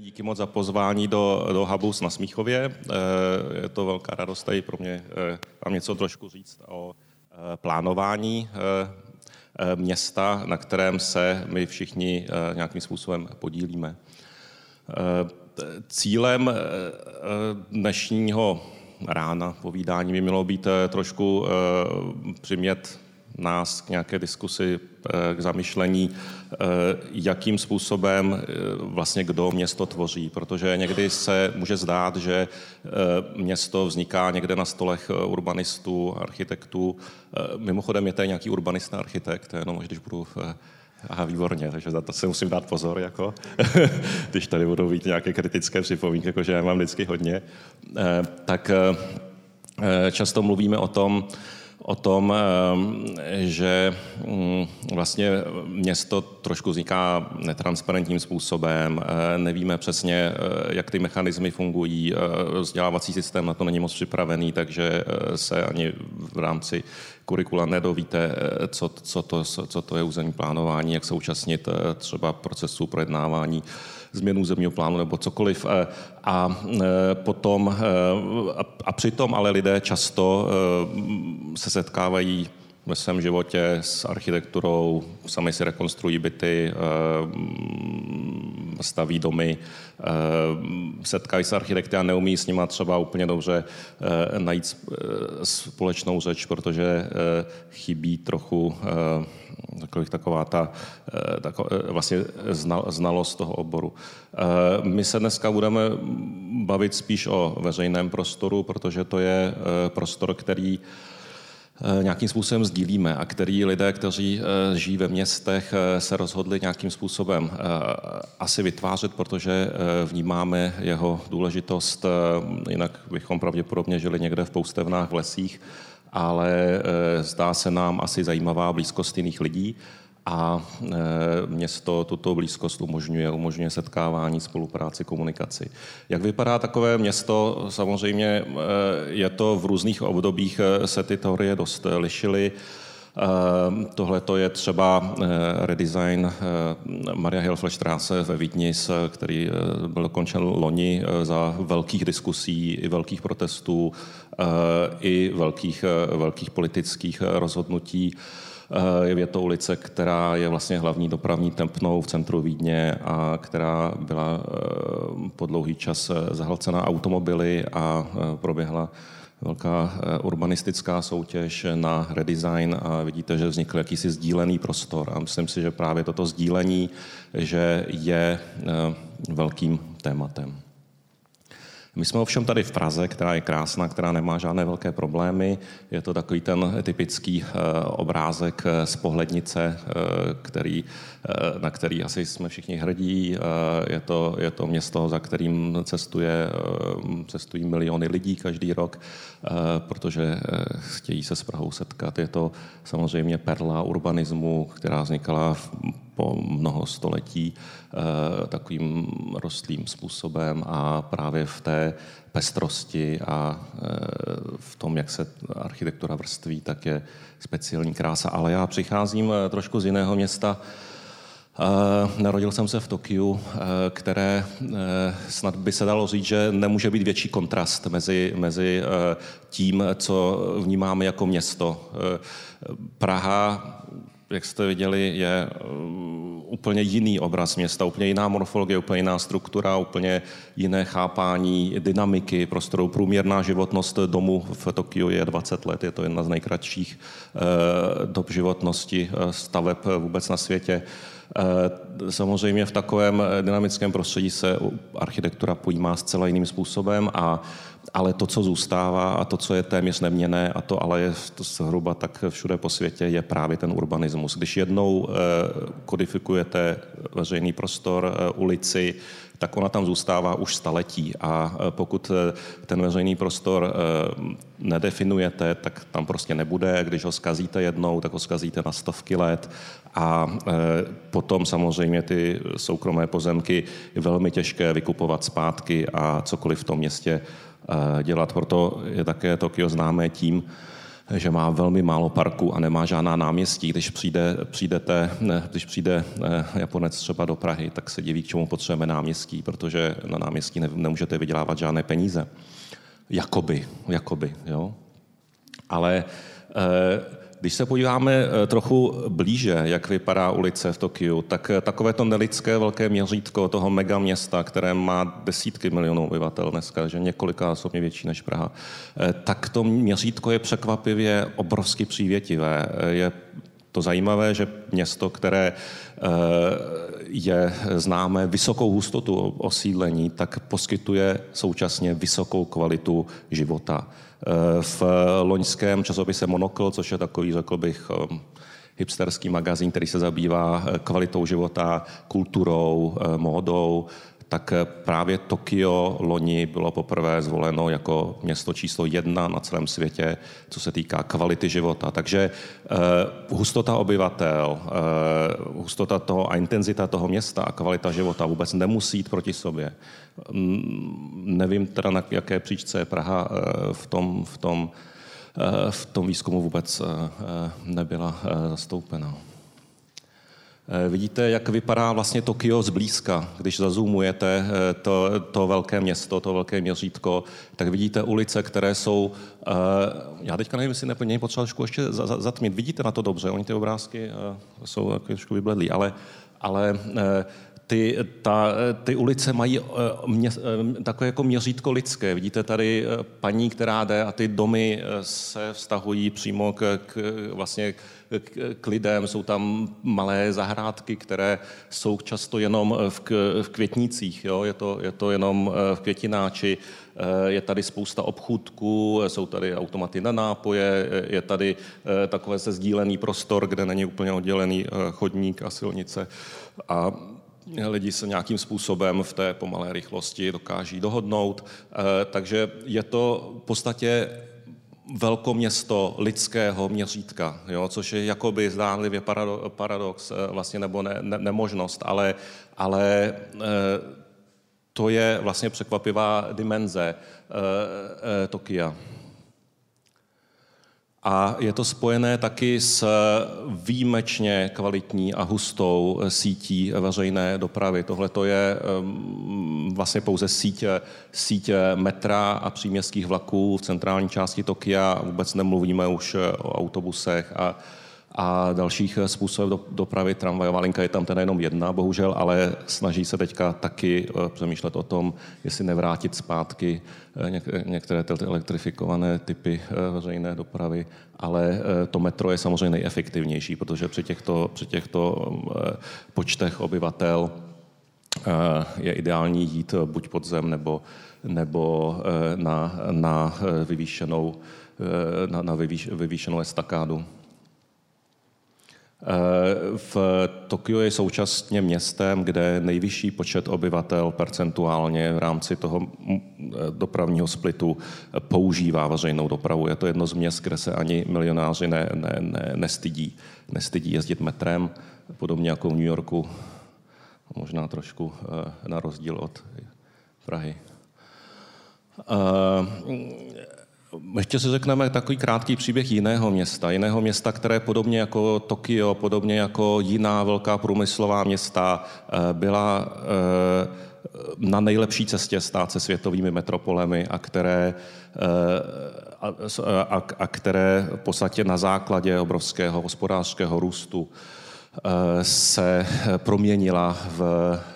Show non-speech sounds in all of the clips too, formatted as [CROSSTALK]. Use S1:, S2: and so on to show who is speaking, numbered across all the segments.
S1: Díky moc za pozvání do, do Habus na Smíchově. Eh, je to velká radost tady pro mě eh, vám něco trošku říct o eh, plánování města, na kterém se my všichni nějakým způsobem podílíme. Cílem dnešního rána povídání by mělo být trošku přimět nás k nějaké diskusi, eh, k zamyšlení, eh, jakým způsobem eh, vlastně kdo město tvoří, protože někdy se může zdát, že město vzniká někde na stolech urbanistů, architektů. Mimochodem je to nějaký urbanista architekt, jenom když budu Aha, výborně, takže za to se musím dát pozor, jako, [LAUGHS] když tady budou být nějaké kritické připomínky, jakože já mám vždycky hodně, tak často mluvíme o tom, o tom, eh, že mm, vlastně město trošku vzniká netransparentním způsobem, eh, nevíme přesně, eh, jak ty mechanismy fungují, vzdělávací systém na to není moc připravený, takže se ani v rámci kurikula nedovíte, co, co, to, co to je územní plánování, jak se účastnit třeba procesu projednávání změnu územního plánu nebo cokoliv. Eh, a eh, potom, eh, a přitom ale lidé často se setkávají ve svém životě s architekturou, sami si rekonstruují byty, staví domy, setkají se architekty a neumí s nimi třeba úplně dobře najít společnou řeč, protože chybí trochu takových, taková ta eh, tako, eh, vlastně znalost toho oboru. Eh, my se dneska budeme bavit spíš o veřejném prostoru, protože to je prostor, který nějakým způsobem sdílíme a který lidé, kteří žijí ve městech, se rozhodli nějakým způsobem asi vytvářet, protože vnímáme jeho důležitost, jinak bychom pravděpodobně žili někde v poustevnách v lesích ale eh, zdá se nám asi zajímavá blízkost jiných lidí a eh, město tuto blízkost umožňuje, umožňuje setkávání, spolupráci, komunikaci. Jak vypadá takové město? Samozřejmě eh, je to v různých obdobích se ty teorie dost lišily. Tohle to je třeba redesign Maria Hilflestraße ve Vídni, který byl dokončen loni za velkých diskusí i velkých protestů i velkých, velkých politických rozhodnutí. Je to ulice, která je vlastně hlavní dopravní tempnou v centru Vídně a která byla po dlouhý čas zahlcená automobily a proběhla velká urbanistická soutěž na redesign a vidíte, že vznikl jakýsi sdílený prostor. A myslím si, že právě toto sdílení že je velkým tématem. My jsme ovšem tady v Praze, která je krásná, která nemá žádné velké problémy. Je to takový ten typický eh, obrázek eh, z pohlednice, eh, který, na který asi jsme všichni hrdí. Je to, je to město, za kterým cestuje, cestují miliony lidí každý rok, protože chtějí se s Prahou setkat. Je to samozřejmě perla urbanismu, která vznikala v po mnoho století eh, takovým rostlým způsobem a právě v té pestrosti a eh, v tom, jak se architektura vrství, tak je speciální krása. Ale já přicházím eh, trošku z jiného města, Narodil jsem se v Tokiu, které snad by se dalo říct, že nemůže být větší kontrast mezi, mezi tím, co vnímáme jako město. Praha jak jste viděli, je uh, úplně jiný obraz města, úplně jiná morfologie, úplně jiná struktura, úplně jiné chápání dynamiky prostoru. Průměrná životnost domu v Tokiu je 20 let, je to jedna z nejkratších uh, dob životnosti uh, staveb vůbec na světě. Samozřejmě v takovém dynamickém prostředí se architektura pojímá zcela jiným způsobem a ale to, co zůstává a to, co je téměř neměné, a to ale je zhruba tak všude po světě, je právě ten urbanismus. Když jednou eh, kodifikujete veřejný prostor, eh, ulici, tak ona tam zůstává už staletí. A eh, pokud ten veřejný prostor nedefinujete, tak tam prostě nebude. Když ho skazíte jednou, tak ho skazíte na stovky let. A potom samozřejmě ty soukromé pozemky je velmi těžké vykupovat zpátky a cokoliv v tom městě dělat. Proto je také Tokio známé tím, že má velmi málo parků a nemá žádná náměstí. Když, přijde, přijdete, když přijde Japonec třeba do Prahy, tak se diví, k čemu potřebujeme náměstí, protože na náměstí nemůžete vydělávat žádné peníze. Jakoby, jakoby, jo. Ale když se podíváme eh, trochu blíže, jak vypadá ulice v Tokiu, tak eh, takové to nelidské velké měřítko toho mega města, které má desítky milionů obyvatel dneska, že několika osobně větší než Praha, eh, tak to měřítko je překvapivě obrovsky přívětivé. Je to zajímavé, že město, které je známé vysokou hustotu osídlení, tak poskytuje současně vysokou kvalitu života. V loňském časopise Monokl, což je takový, řekl bych, um, hipsterský magazín, který se zabývá eh, kvalitou života, kulturou, módou, tak eh, právě Tokio loni bylo poprvé zvoleno jako město číslo jedna na celém světě, co se týká kvality života. Takže uh, hustota obyvatel, uh, hustota toho a intenzita toho města a kvalita života vůbec nemusí jít proti sobě. Um, nevím teda, na jaké příčce je Praha uh, v tom, v tom, uh, v tom výzkumu vůbec uh, nebyla uh, zastoupena. Eh, vidíte, jak vypadá vlastně Tokio zblízka. Když zazumujete eh, to, to velké město, to velké měřítko, tak vidíte ulice, které jsou... Eh, já teďka nevím, jestli neplně potřeba trošku ještě zatmit. Vidíte na to dobře, oni ty obrázky jsou trošku vybledlí, ale, ale ty, ta, ty ulice mají mě, takové jako měřítko lidské. Vidíte tady paní, která jde a ty domy se vztahují přímo k, k vlastně k, lidem, jsou tam malé zahrádky, které jsou často jenom v, v květnicích, jo? Je, to, je to jenom eh, v květináči, eh, je tady spousta obchůdků, jsou tady automaty na nápoje, je tady eh, takové se sdílený prostor, kde není úplně oddělený chodník a silnice. A lidi se nějakým způsobem v té pomalé rychlosti dokáží dohodnout. Takže je to v podstatě velkoměsto lidského měřítka, jo, což je jakoby zdánlivě paradox eh, vlastně nebo ne, ne, nemožnost, ale, ale eh, to je vlastně překvapivá dimenze eh, Tokia. A je to spojené taky s výjimečně kvalitní a hustou sítí veřejné dopravy. Tohle to je vlastně pouze síť, síť metra a příměstských vlaků v centrální části Tokia. Vůbec nemluvíme už o autobusech a a dalších způsobů dopravy. Tramvajová linka je tam teda jenom jedna, bohužel, ale snaží se teďka taky eh, přemýšlet o tom, jestli nevrátit zpátky eh, některé ty elektrifikované typy eh, veřejné dopravy, ale to metro je samozřejmě nejefektivnější, protože při těchto, při těchto počtech obyvatel je ideální jít buď pod zem nebo, nebo na, na vyvýšenou, na, na vyvýš, vyvýšenou estakádu. V Tokiu je současně městem, kde nejvyšší počet obyvatel percentuálně v rámci toho dopravního splitu používá veřejnou dopravu. Je to jedno z měst, kde se ani milionáři ne, ne, ne, nestydí, nestydí jezdit metrem, podobně jako v New Yorku, možná trošku eh, na rozdíl od Prahy. Eh, ještě si řekneme takový krátký příběh jiného města. Jiného města, které podobně jako Tokio, podobně jako jiná velká průmyslová města, eh, byla eh, na nejlepší cestě stát se světovými metropolemi a které, eh, a, a, a které v podstatě na základě obrovského hospodářského růstu se proměnila v, v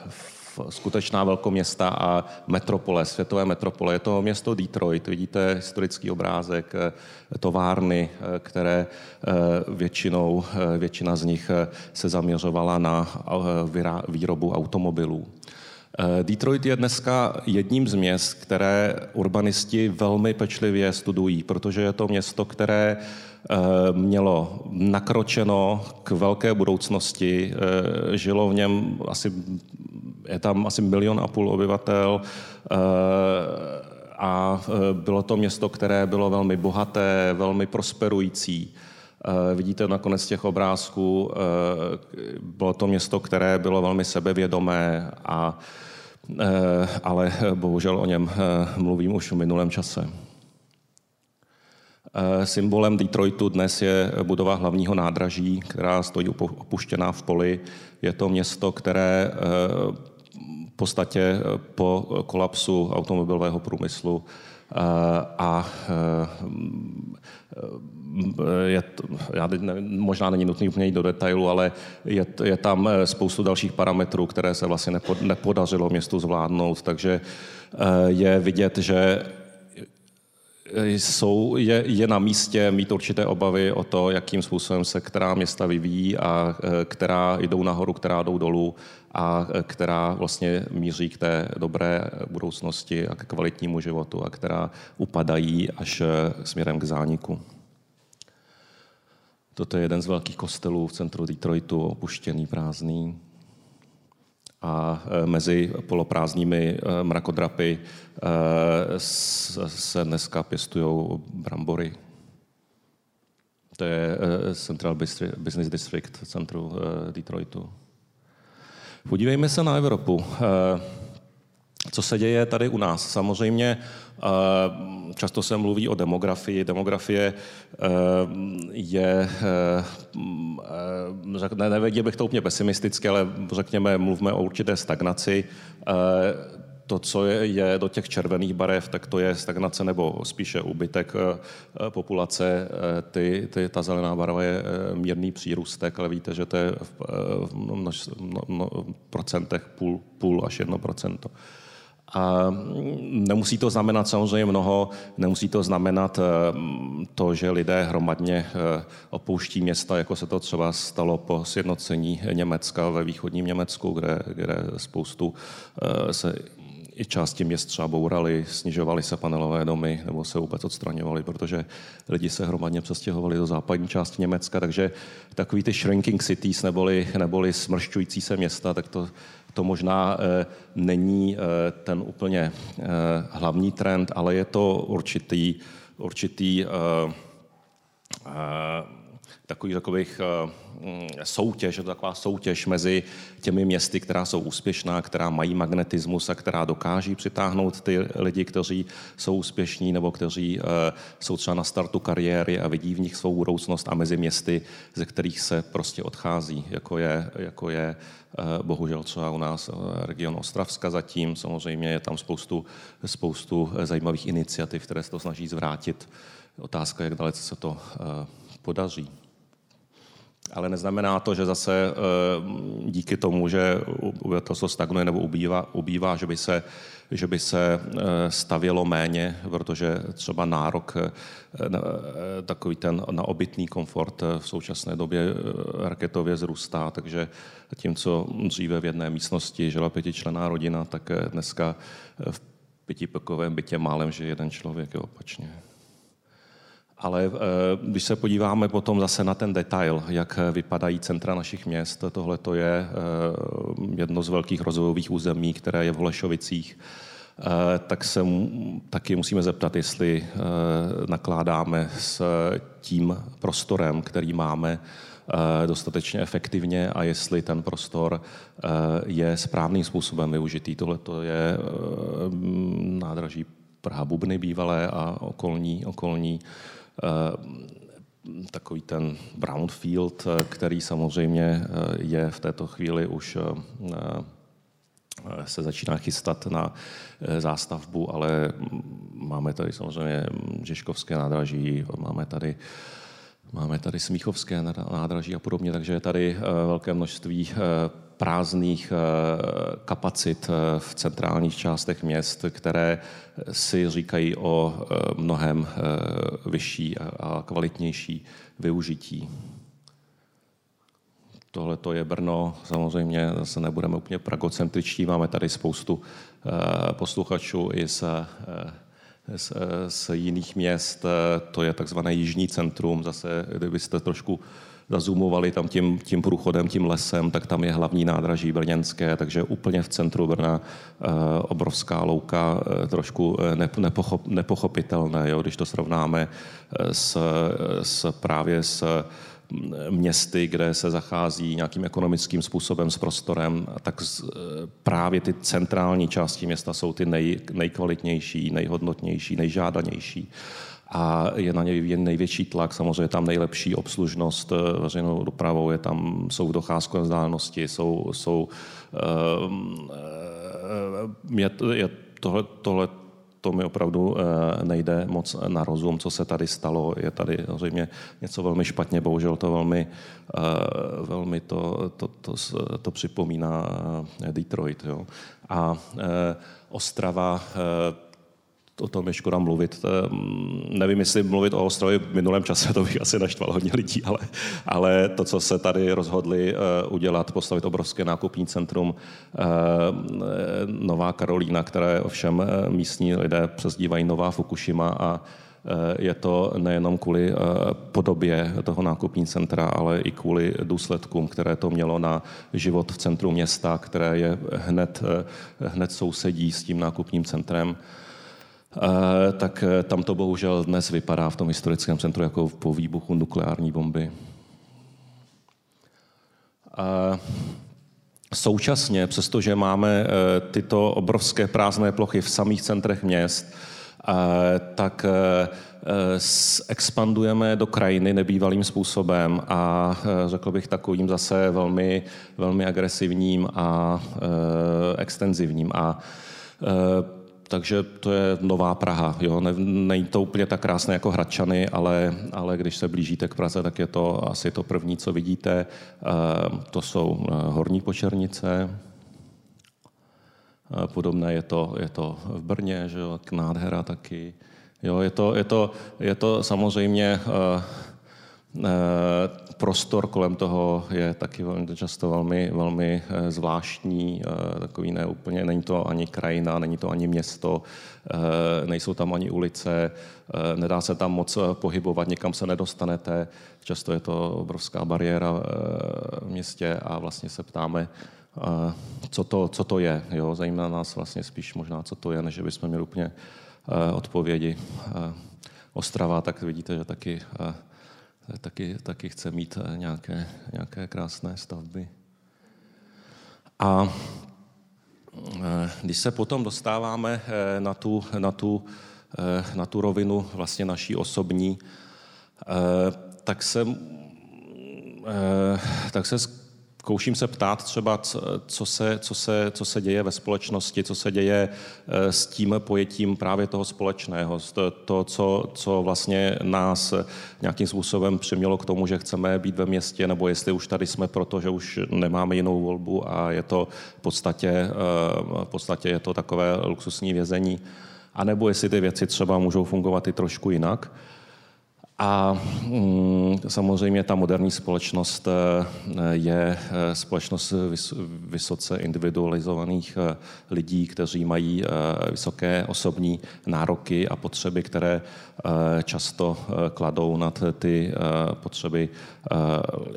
S1: skutečná velkoměsta a metropole, světové metropole. Je to město Detroit, vidíte historický obrázek, eh, továrny, eh, které eh, většinou, většina z nich se zaměřovala na výrobu automobilů. Detroit je dneska jedním z měst, které urbanisti velmi pečlivě studují, protože je to město, které mělo nakročeno k velké budoucnosti, žilo v něm asi je tam asi milion a půl obyvatel eh, a eh, bylo to město, které bylo velmi bohaté, velmi prosperující. Eh, vidíte nakonec těch obrázků, bylo to město, které bylo velmi sebevědomé, a, ale bohužel o něm mluvím už v minulém čase. Symbolem Detroitu dnes je budova hlavního nádraží, která stojí opuštěná v poli. Je to město, které v podstatě po kolapsu automobilového průmyslu a je já teď možná není nutný úplně jít do detailu, ale je, je tam spoustu dalších parametrů, které se vlastně nepodařilo městu zvládnout, takže je vidět, že jsou, je, je na místě mít určité obavy o to, jakým způsobem se která města vyvíjí a e, která jdou nahoru, která jdou dolů a e, která vlastně míří k té dobré budoucnosti a k kvalitnímu životu a která upadají až e, směrem k zániku. Toto je jeden z velkých kostelů v centru Detroitu, opuštěný, prázdný a e, mezi poloprázdnými e, mrakodrapy e, se dneska pěstují brambory. To je Central Business District v centru Detroitu. Podívejme se na Evropu. Co se děje tady u nás? Samozřejmě často se mluví o demografii. Demografie je, ne, nevěděl bych to úplně pesimisticky, ale řekněme, mluvme o určité stagnaci to, co je, je do těch červených barev, tak to je stagnace nebo spíše úbytek populace. Ty, ty, ta zelená barva je mírný přírůstek, ale víte, že to je v, v, v, v, procentech půl, půl až jedno procento. A nemusí to znamenat samozřejmě mnoho, nemusí to znamenat eh, to, že lidé hromadně eh, opouští města, jako se to třeba stalo po sjednocení Německa ve východním Německu, kde, kde spoustu eh, se i části měst třeba bourali, snižovaly se panelové domy nebo se vůbec odstraňovaly, protože lidi se hromadně přestěhovali do západní části Německa, takže takový ty shrinking cities neboli, neboli smršťující se města, tak to to možná eh, není eh, ten úplně eh, hlavní trend, ale je to určitý, určitý takový, takových mm, soutěž, je to taková soutěž mezi těmi městy, která jsou úspěšná, která mají magnetismus a která dokáží přitáhnout ty lidi, kteří jsou úspěšní nebo kteří jsou třeba na startu kariéry a vidí v nich svou budoucnost a mezi městy, ze kterých se prostě odchází, jako je, jako je Eh, bohužel třeba u nás eh, region Ostravska zatím. Samozřejmě je tam spoustu, spoustu eh, zajímavých iniciativ, které se to snaží zvrátit. Otázka, jak dalece se to podaří. Ale neznamená to, že zase díky tomu, že obyvatelstvo stagnuje nebo ubývá, ubývá že by se že by se eh, stavělo méně, protože třeba nárok eh, eh, takový ten na obytný komfort v současné době raketově zrůstá, takže tím, co dříve v jedné místnosti žila pětičlená rodina, tak dneska v pětipokovém bytě málem že jeden člověk je opačně. Ale eh, když se podíváme potom zase na ten detail, jak vypadají centra našich měst, tohle to je eh, jedno z velkých rozvojových území, které je v Holešovicích, eh, tak se taky musíme zeptat, jestli nakládáme s tím prostorem, který máme, dostatečně efektivně a jestli ten prostor je správným způsobem využitý. Tohle to je nádraží Praha Bubny bývalé a okolní, okolní Eh, takový ten brownfield, eh, který samozřejmě eh, je v této chvíli už se začíná chystat na zástavbu, ale máme tady samozřejmě Žižkovské nádraží, máme tady Máme tady Smíchovské nádraží a podobně, takže je tady velké množství prázdných kapacit v centrálních částech měst, které si říkají o eh, mnohem eh, vyšší a kvalitnější využití. Tohle to je Brno, samozřejmě zase nebudeme úplně pragocentričtí, máme tady spoustu eh, posluchačů i z, z, z jiných měst, to je takzvané jižní centrum, zase kdybyste trošku zazoomovali tam tím, tím průchodem, tím lesem, tak tam je hlavní nádraží brněnské, takže úplně v centru Brna eh, obrovská louka, eh, trošku eh, nepochop, nepochopitelné, jo, když to srovnáme s, s právě s městy, kde se zachází nějakým ekonomickým způsobem s prostorem, tak právě ty centrální části města jsou ty nej, nejkvalitnější, nejhodnotnější, nejžádanější. A je na něj největší tlak. Samozřejmě je tam nejlepší obslužnost veřejnou dopravou, je tam, jsou docházkové vzdálenosti, jsou, jsou je, je tohle, tohle to mi opravdu eh, nejde moc na rozum, co se tady stalo. Je tady zřejmě něco velmi špatně, bohužel to velmi, eh, velmi to, to, to, to připomíná eh, Detroit. Jo. A Ostrava o tom je škoda mluvit. Nevím, jestli mluvit o Ostrově v minulém čase, [LAUGHS] to bych asi naštval hodně lidí, ale, ale to, co se tady rozhodli uh, udělat, postavit obrovské nákupní centrum uh, Nová Karolína, které ovšem uh, místní lidé přezdívají Nová Fukushima a je to nejenom kvůli podobě toho nákupní centra, ale i kvůli důsledkům, které to mělo na život v centru města, které je hned, hned sousedí s tím nákupním centrem. Eh, tak eh, tam to bohužel dnes vypadá v tom historickém centru jako po výbuchu nukleární bomby. Eh, současně, přestože máme tyto obrovské prázdné plochy v samých centrech měst, tak expandujeme do krajiny nebývalým způsobem a řekl bych takovým zase velmi, velmi agresivním a extenzivním. A takže to je nová Praha. Jo? Ne, není to úplně tak krásné jako Hradčany, ale, ale když se blížíte k Praze, tak je to asi to první, co vidíte. E, to jsou eh, horní počernice. E, podobné je to, je to v Brně, že jo? nádhera taky. Jo, je, to, je, to, je to samozřejmě e, prostor kolem toho je taky velmi, často velmi, velmi eh, zvláštní, eh, takový ne úplně, není to ani krajina, není to ani město, eh, nejsou tam ani ulice, nedá se tam moc pohybovat, někam se nedostanete, často je to obrovská bariéra v městě a vlastně se ptáme, co to, co to je. Jo? Zajímá nás vlastně spíš možná, co to je, než bychom měli úplně odpovědi. Ostrava, tak vidíte, že taky taky, taky chce mít eh, nějaké, nějaké krásné stavby. A eh, když se potom dostáváme eh, na tu, na tu, na tu rovinu vlastně naší osobní, tak se, tak se zkouším se ptát třeba, co se, co, se, co se děje ve společnosti, co se děje eh, s tím pojetím právě toho společného, to, co, co vlastně nás nějakým způsobem přimělo k tomu, že chceme být ve městě, nebo jestli už tady jsme proto, že už nemáme jinou volbu a je to v podstatě, eh, v podstatě je to takové luxusní vězení, anebo jestli ty věci třeba můžou fungovat i trošku jinak. A mm, samozřejmě ta moderní společnost eh, je eh, společnost vysoce individualizovaných eh, lidí, kteří mají vysoké osobní nároky a potřeby, které často kladou nad ty potřeby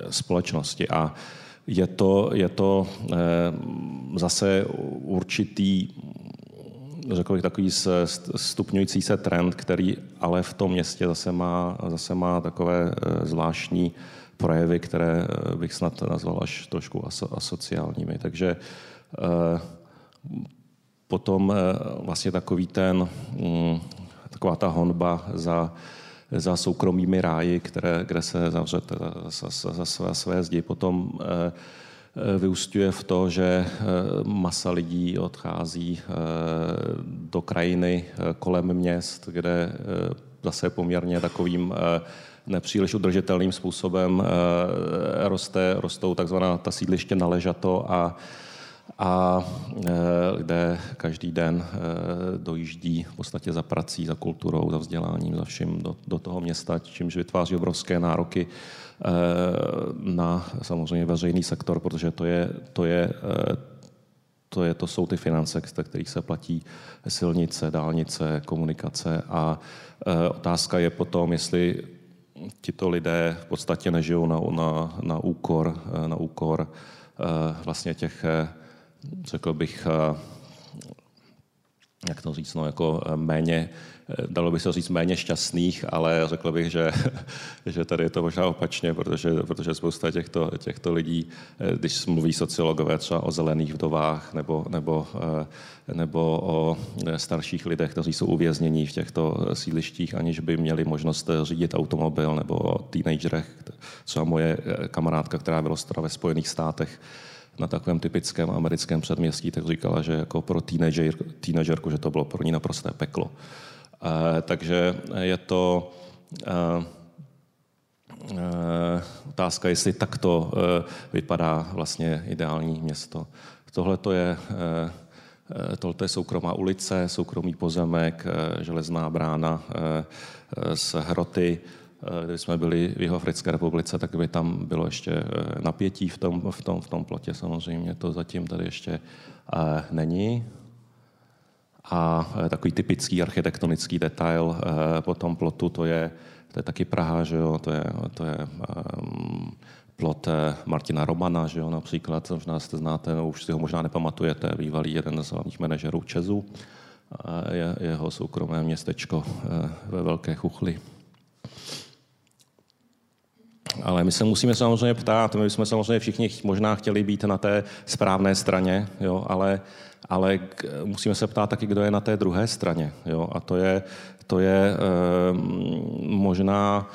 S1: společnosti. A je to, je to zase určitý řekl bych, takový stupňující se trend, který ale v tom městě zase má, zase má takové eh, zvláštní projevy, které eh, bych snad nazval až trošku asociálními. Takže eh, potom vlastně takový ten, mm, taková ta honba za, za soukromými ráji, které, kde se zavřete za, za, za své, své zdi, potom Eh, vyústňuje v to, že eh, masa lidí odchází eh, do krajiny kolem měst, kde zase poměrně takovým nepříliš udržitelným způsobem roste, rostou takzvaná ta sídliště na ležato a a kde každý den dojíždí v podstatě za prací, za kulturou, za vzděláním, za vším do, do toho města, čímž vytváří obrovské nároky Eh, na samozřejmě veřejný sektor, protože to je, to je eh, to, je, to jsou ty finance, z kterých se platí silnice, dálnice, komunikace a eh, otázka je potom, jestli tito lidé v podstatě nežijou na, na, na úkor, na úkor vlastně těch, řekl bych, jak to říct, no, jako méně, dalo by se říct méně šťastných, ale řekl bych, že, [LAUGHS] že tady je to možná opačně, protože, protože spousta těchto, těchto lidí, když mluví sociologové třeba o zelených vdovách nebo, nebo, nebo o starších lidech, kteří jsou uvěznění v těchto sídlištích, aniž by měli možnost řídit automobil, nebo o teenagerech, třeba moje kamarádka, která vyrostla ve Spojených státech, na takovém typickém americkém předměstí, tak říkala, že jako pro teenager, teenagerku, že to bylo pro ní naprosté peklo. E, takže je to e, e, otázka, jestli takto vypadá vlastně ideální město. Tohle to je Tohle je soukromá ulice, soukromý pozemek, železná brána z hroty. Eh, když jsme byli v Jihoafrické republice, tak by tam bylo ještě eh, napětí v tom, v tom, v tom plotě samozřejmě. To zatím tady ještě eh, není. A takový typický architektonický detail po tom plotu, to je, to je taky Praha, že jo? to je, to je um, plot Martina Romana, že jo, například, možná jste znáte, no, už si ho možná nepamatujete, bývalý jeden z hlavních manažerů Česu, je, jeho soukromé městečko ve Velké Chuchli. Ale my se musíme samozřejmě ptát, my jsme samozřejmě všichni možná chtěli být na té správné straně, jo, ale, ale musíme se ptát taky, kdo je na té druhé straně. Jo, a to je, to je e, možná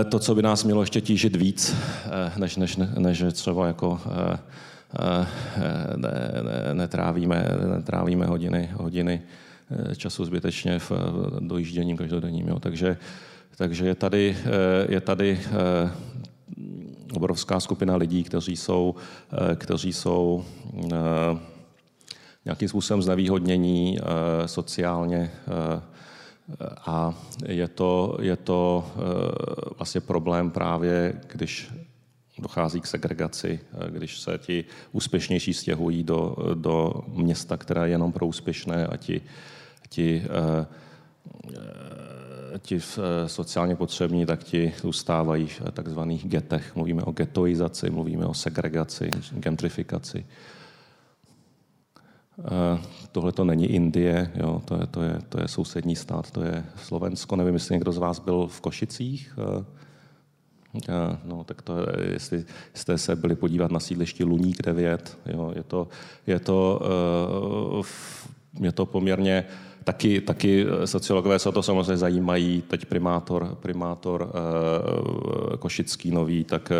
S1: e, to, co by nás mělo ještě tížit víc, e, než, než, než třeba jako e, ne, ne, netrávíme, netrávíme hodiny, hodiny času zbytečně v dojížděním každodenním. Jo. Takže takže je tady, eh, je tady eh, obrovská skupina lidí, kteří jsou, eh, kteří jsou nějakým způsobem znevýhodnění sociálně a je to, je to vlastně problém právě, když dochází k segregaci, když se ti úspěšnější stěhují do, do města, které je jenom pro úspěšné a ti, ti ti eh, sociálně potřební, tak ti zůstávají v takzvaných getech. Mluvíme o getoizaci, mluvíme o segregaci, gentrifikaci. Eh, tohle to není Indie, jo, to, je, to, je, to je sousední stát, to je Slovensko. Nevím, jestli někdo z vás byl v Košicích. Eh, no, tak to, jestli jste se byli podívat na sídlišti Luník 9, jo, je to, je to, je to poměrně Taky, taky eh, sociologové se o to samozřejmě zajímají. Teď primátor, primátor e, Košický nový, tak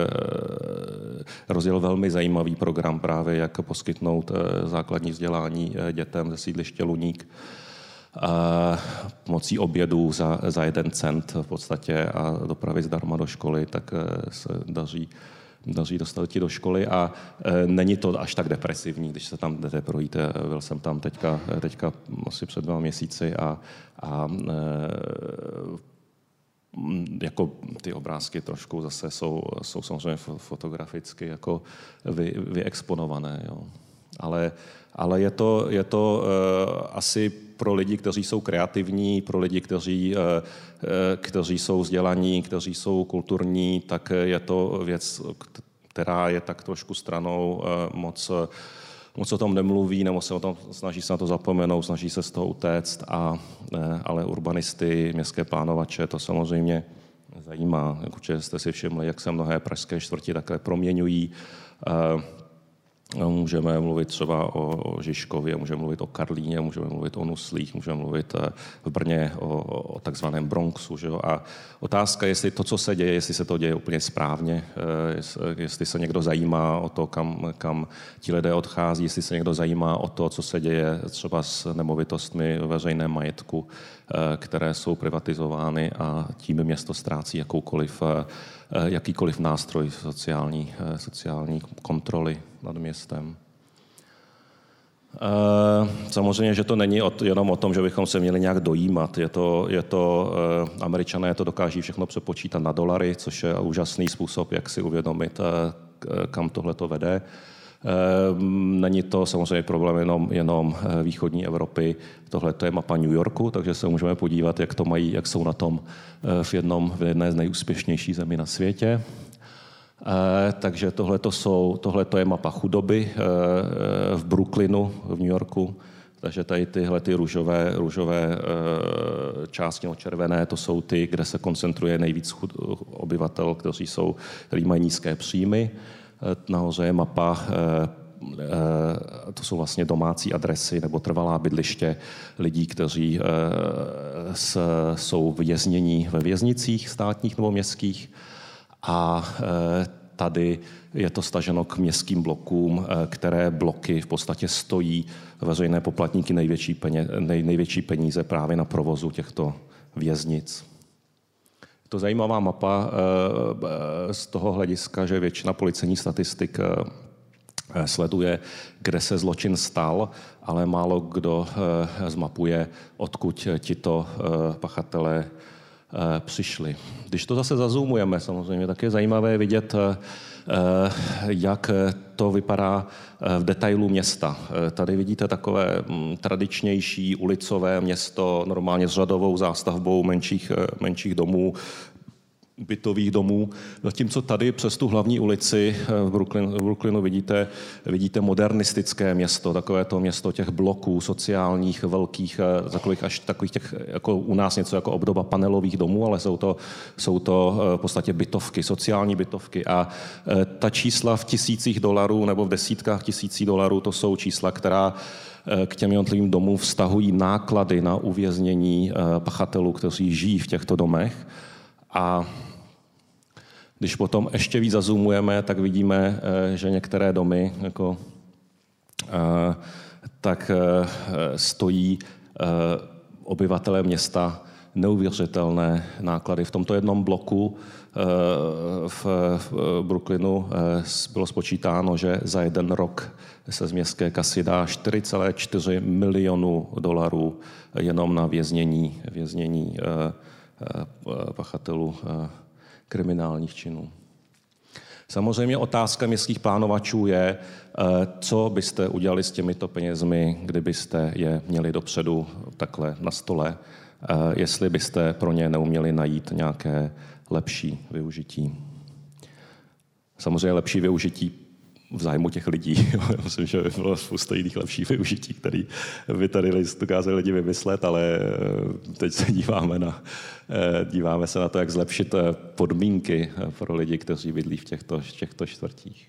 S1: rozjel velmi zajímavý program právě, jak poskytnout základní vzdělání dětem ze sídliště Luník pomocí obědů za, za jeden cent v podstatě a dopravy zdarma do školy, tak se daří daří dostat ti do školy a e, není to až tak depresivní, když se tam jdete projít. E, byl jsem tam teďka, e, teďka asi před dva měsíci a, a jako ty obrázky trošku zase jsou, jsou samozřejmě fotograficky jako vy, vyexponované. Jo. Ale, ale je to, je to uh, asi pro lidi, kteří jsou kreativní, pro lidi, kteří, uh, kteří jsou vzdělaní, kteří jsou kulturní, tak je to věc, která je tak trošku stranou uh, moc moc o tom nemluví, nebo se o tom snaží se na to zapomenout, snaží se z toho utéct, a, ale urbanisty, městské plánovače to samozřejmě zajímá. Určitě jste si všimli, jak se mnohé pražské čtvrti takhle proměňují. No, můžeme mluvit třeba o Žižkově, můžeme mluvit o Karlíně, můžeme mluvit o Nuslích, můžeme mluvit eh, v Brně o, o takzvaném Bronxu. Že jo? A otázka, jestli to, co se děje, jestli se to děje úplně správně, eh, jestli se někdo zajímá o to, kam, kam ti lidé odchází, jestli se někdo zajímá o to, co se děje třeba s nemovitostmi veřejné majetku, eh, které jsou privatizovány a tím město ztrácí jakoukoliv jakýkoliv nástroj sociální, eh, sociální kontroly nad městem. Eh, samozřejmě, že to není jenom o tom, že bychom se měli nějak dojímat. Je to, je to, američané to dokáží všechno přepočítat na dolary, což je úžasný způsob, jak si uvědomit, kam tohle to vede. Ehm, není to samozřejmě problém jenom, jenom eh, východní Evropy. Tohle je mapa New Yorku, takže se můžeme podívat, jak to mají, jak jsou na tom eh, v, jednom, v jedné z nejúspěšnějších zemí na světě. Eh, takže tohle je mapa chudoby v Brooklynu v New Yorku. Takže tady tyhle ty růžové, růžové části, no červené, to jsou ty, kde se koncentruje nejvíc obyvatel, kteří, jsou, kteří mají nízké příjmy. Nahoře je mapa Eh, to jsou vlastně domácí adresy nebo trvalá bydliště lidí, kteří eh, jsou věznění ve věznicích státních nebo městských a eh, tady je to staženo k městským blokům, které bloky v podstatě stojí veřejné poplatníky největší, největší peníze právě na provozu těchto věznic. To zajímavá mapa z toho hlediska, že většina policejních statistik Eh, sleduje, kde se zločin stal, ale málo kdo eh, zmapuje, odkud tito eh, pachatelé přišli. Když to zase zazumujeme, samozřejmě tak je zajímavé vidět, jak to vypadá v detailu města. Tady vidíte takové hm, tradičnější ulicové město, normálně s řadovou zástavbou menších, menších domů, bytových domů, zatímco tady přes tu hlavní ulici eh, v, Brooklyn, v Brooklynu vidíte, vidíte modernistické město, takové to město těch bloků sociálních, velkých, eh, takových až takových těch, jako u nás něco jako obdoba panelových domů, ale jsou to, jsou to eh, v podstatě bytovky, sociální bytovky. A ta čísla v tisících dolarů nebo v desítkách tisící dolarů, to jsou čísla, která k těm jednotlivým domům vztahují náklady na uvěznění pachatelů, kteří žijí v těchto domech. A když potom ještě víc zazumujeme, tak vidíme, eh, že některé domy jako, eh, tak eh, stojí obyvatelé města neuvěřitelné náklady. V tomto jednom bloku v Brooklynu bylo spočítáno, že za jeden rok se z městské kasy dá 4,4 milionu dolarů jenom na věznění, věznění pachatelů kriminálních činů. Samozřejmě otázka městských plánovačů je, eh, co byste udělali s těmito penězmi, kdybyste je měli dopředu takhle na stole, eh, jestli byste pro ně neuměli najít nějaké lepší využití. Samozřejmě lepší využití v zájmu těch lidí. [LAUGHS] Myslím, že by bylo spousta jiných lepších využití, který by tady dokázali lidi vymyslet, ale eh, teď se díváme, na, eh, díváme se na to, jak zlepšit eh, podmínky pro lidi, kteří bydlí v těchto, v těchto čtvrtích.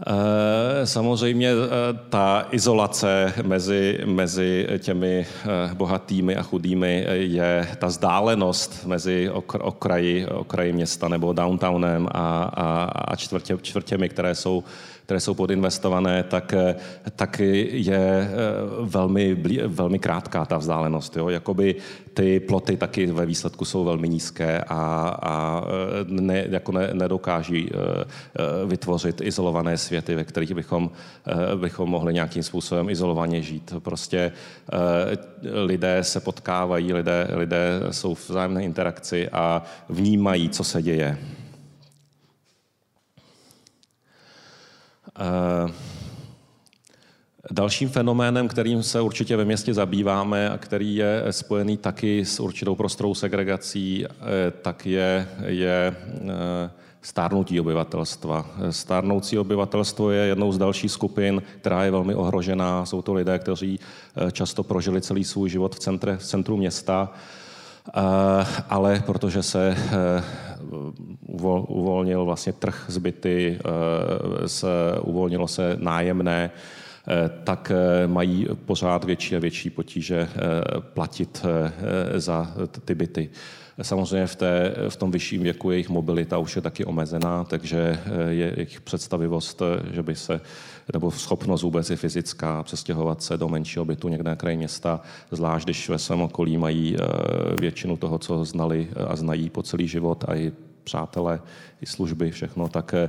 S1: Eh, samozřejmě eh, ta izolace mezi, mezi těmi eh, bohatými a chudými je ta vzdálenost mezi okraji, okraji města nebo downtownem a, a, a čtvrtě, čtvrtěmi, které jsou které jsou podinvestované, tak, tak je eh, velmi, velmi krátká ta vzdálenost. Jo? Jakoby ty ploty taky ve výsledku jsou velmi nízké a, a eh, ne, jako ne, nedokáží eh, vytvořit izolované světy, ve kterých bychom, bychom mohli nějakým způsobem izolovaně žít. Prostě lidé se potkávají, lidé, lidé jsou v vzájemné interakci a vnímají, co se děje. Dalším fenoménem, kterým se určitě ve městě zabýváme a který je spojený taky s určitou prostorou segregací, eh, tak je, je eh, stárnutí obyvatelstva. Stárnoucí obyvatelstvo je jednou z dalších skupin, která je velmi ohrožená. Jsou to lidé, kteří často prožili celý svůj život v, centre, v centru města Eh, ale protože se eh, uvolnil vlastně trh zbyty, eh, se, uvolnilo se nájemné, tak mají pořád větší a větší potíže platit za ty byty. Samozřejmě v, té, v tom vyšším věku jejich mobilita už je taky omezená, takže je jejich představivost, že by se nebo schopnost vůbec je fyzická, přestěhovat se do menšího bytu někde na kraji města, zvlášť když ve svém okolí mají eh, většinu toho, co znali a znají po celý život a i přátelé, i služby, všechno, tak eh,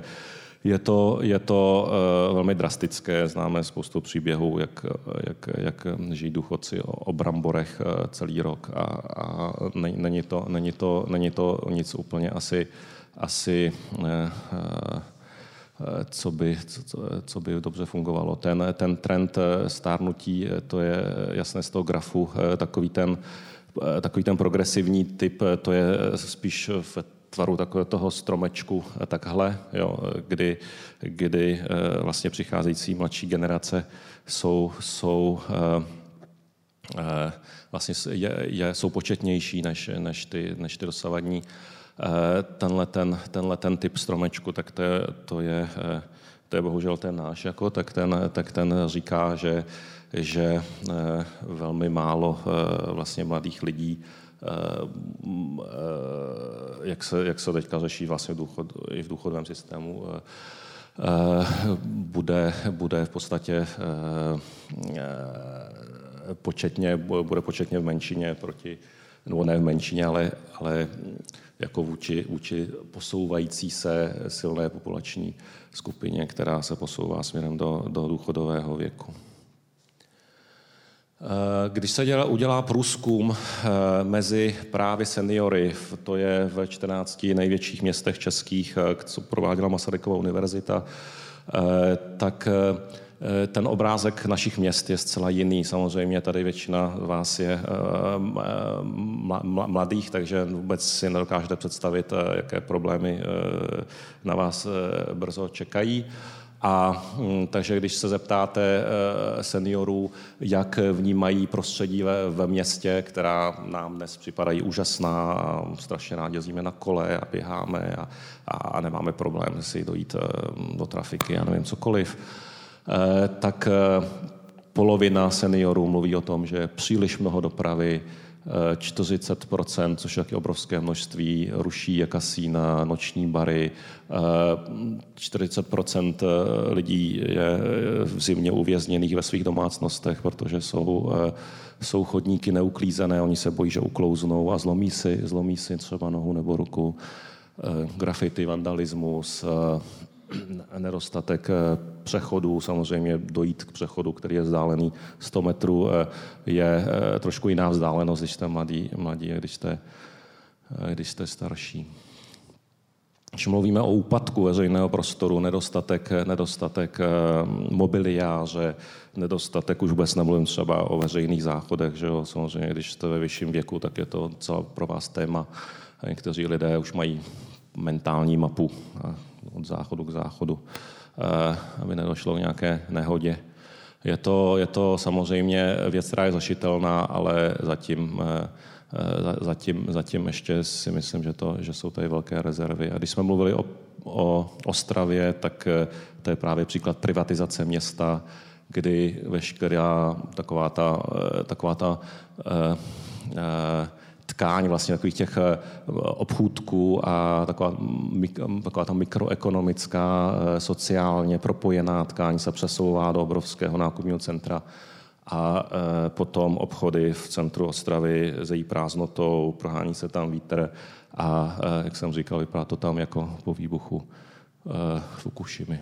S1: je to, je to uh, velmi drastické. Známe spoustu příběhů, jak, jak, jak žijí důchodci o, bramborech uh, celý rok a, a není, to, není, to, není to nic úplně asi, asi uh, co by, co, co by dobře fungovalo. Ten, ten trend eh, stárnutí, eh, to je jasné z toho grafu, eh, takový ten, takový ten progresivní typ, to je spíš v tvaru takového toho stromečku takhle, jo, kdy, kdy vlastně přicházející mladší generace jsou, jsou vlastně je, je, jsou početnější než, než, ty, než ty dosavadní. Tenhle ten, tenhle ten typ stromečku, tak to je, to je, to je bohužel ten náš, jako, tak, ten, tak ten říká, že, že velmi málo vlastně mladých lidí Eh, jak se, jak se teďka řeší vlastně v důchod, i v důchodovém systému, eh, eh, bude, bude v podstatě početně, bude početně v menšině proti, nebo ne v menšině, ale, ale jako vůči, vůči posouvající se silné populační skupině, která se posouvá směrem do, do důchodového věku. Eh, když se dělá, udělá průzkum eh, mezi právě seniory, to je ve 14 největších městech českých, eh, co prováděla Masarykova univerzita, tak ten obrázek našich měst je zcela jiný. Samozřejmě tady většina vás je mladých, takže vůbec si nedokážete představit, jaké problémy na vás brzo čekají. A mm, takže když se zeptáte eh, seniorů, jak vnímají prostředí ve, ve městě, která nám dnes připadají úžasná, strašně rádi jezdíme na kole a běháme a, a nemáme problém si dojít eh, do trafiky a nevím cokoliv, eh, tak polovina seniorů mluví o tom, že je příliš mnoho dopravy, 40%, což je obrovské množství, ruší kasína, noční bary. 40% lidí je v zimě uvězněných ve svých domácnostech, protože jsou, jsou chodníky neuklízené, oni se bojí, že uklouznou a zlomí si, zlomí si třeba nohu nebo ruku. Grafity, vandalismus, [CLEARS THROAT] nedostatek eh, přechodu, samozřejmě dojít k přechodu, který je vzdálený 100 metrů, eh, je eh, trošku jiná vzdálenost, když jste mladí, mladí a když jste, když jste starší. Když mluvíme o úpadku veřejného prostoru, nedostatek, nedostatek mobiliáře, nedostatek, už vůbec nemluvím třeba o veřejných záchodech, že jo, samozřejmě, když jste ve vyšším věku, tak je to celá pro vás téma. Někteří lidé už mají mentální mapu od záchodu k záchodu, eh, aby nedošlo k nějaké nehodě. Je to, je to samozřejmě věc, která je zašitelná, ale zatím, eh, eh, zatím, zatím ještě si myslím, že, to, že jsou tady velké rezervy. A když jsme mluvili o, o Ostravě, tak to je právě příklad privatizace města, kdy veškerá taková ta, taková ta tkáň vlastně takových těch eh, obchůdků a taková, taková ta mikroekonomická, eh, sociálně propojená tkáň se přesouvá do obrovského nákupního centra a eh, potom obchody v centru Ostravy zejí prázdnotou, prohání se tam vítr a, jak jsem říkal, vypadá to tam jako po výbuchu Fukushimy.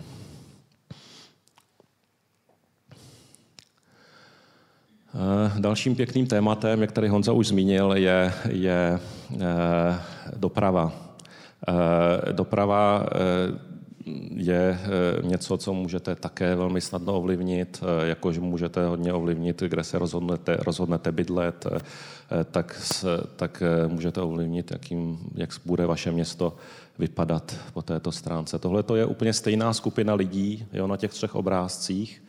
S1: Dalším pěkným tématem, jak tady Honza už zmínil, je, je eh, doprava. Eh, doprava je něco, co můžete také velmi snadno ovlivnit, jakože můžete hodně ovlivnit, kde se rozhodnete, rozhodnete bydlet, tak, tak můžete ovlivnit, jakým, jak bude vaše město vypadat po této stránce. Tohle to je úplně stejná skupina lidí jo, na těch třech obrázcích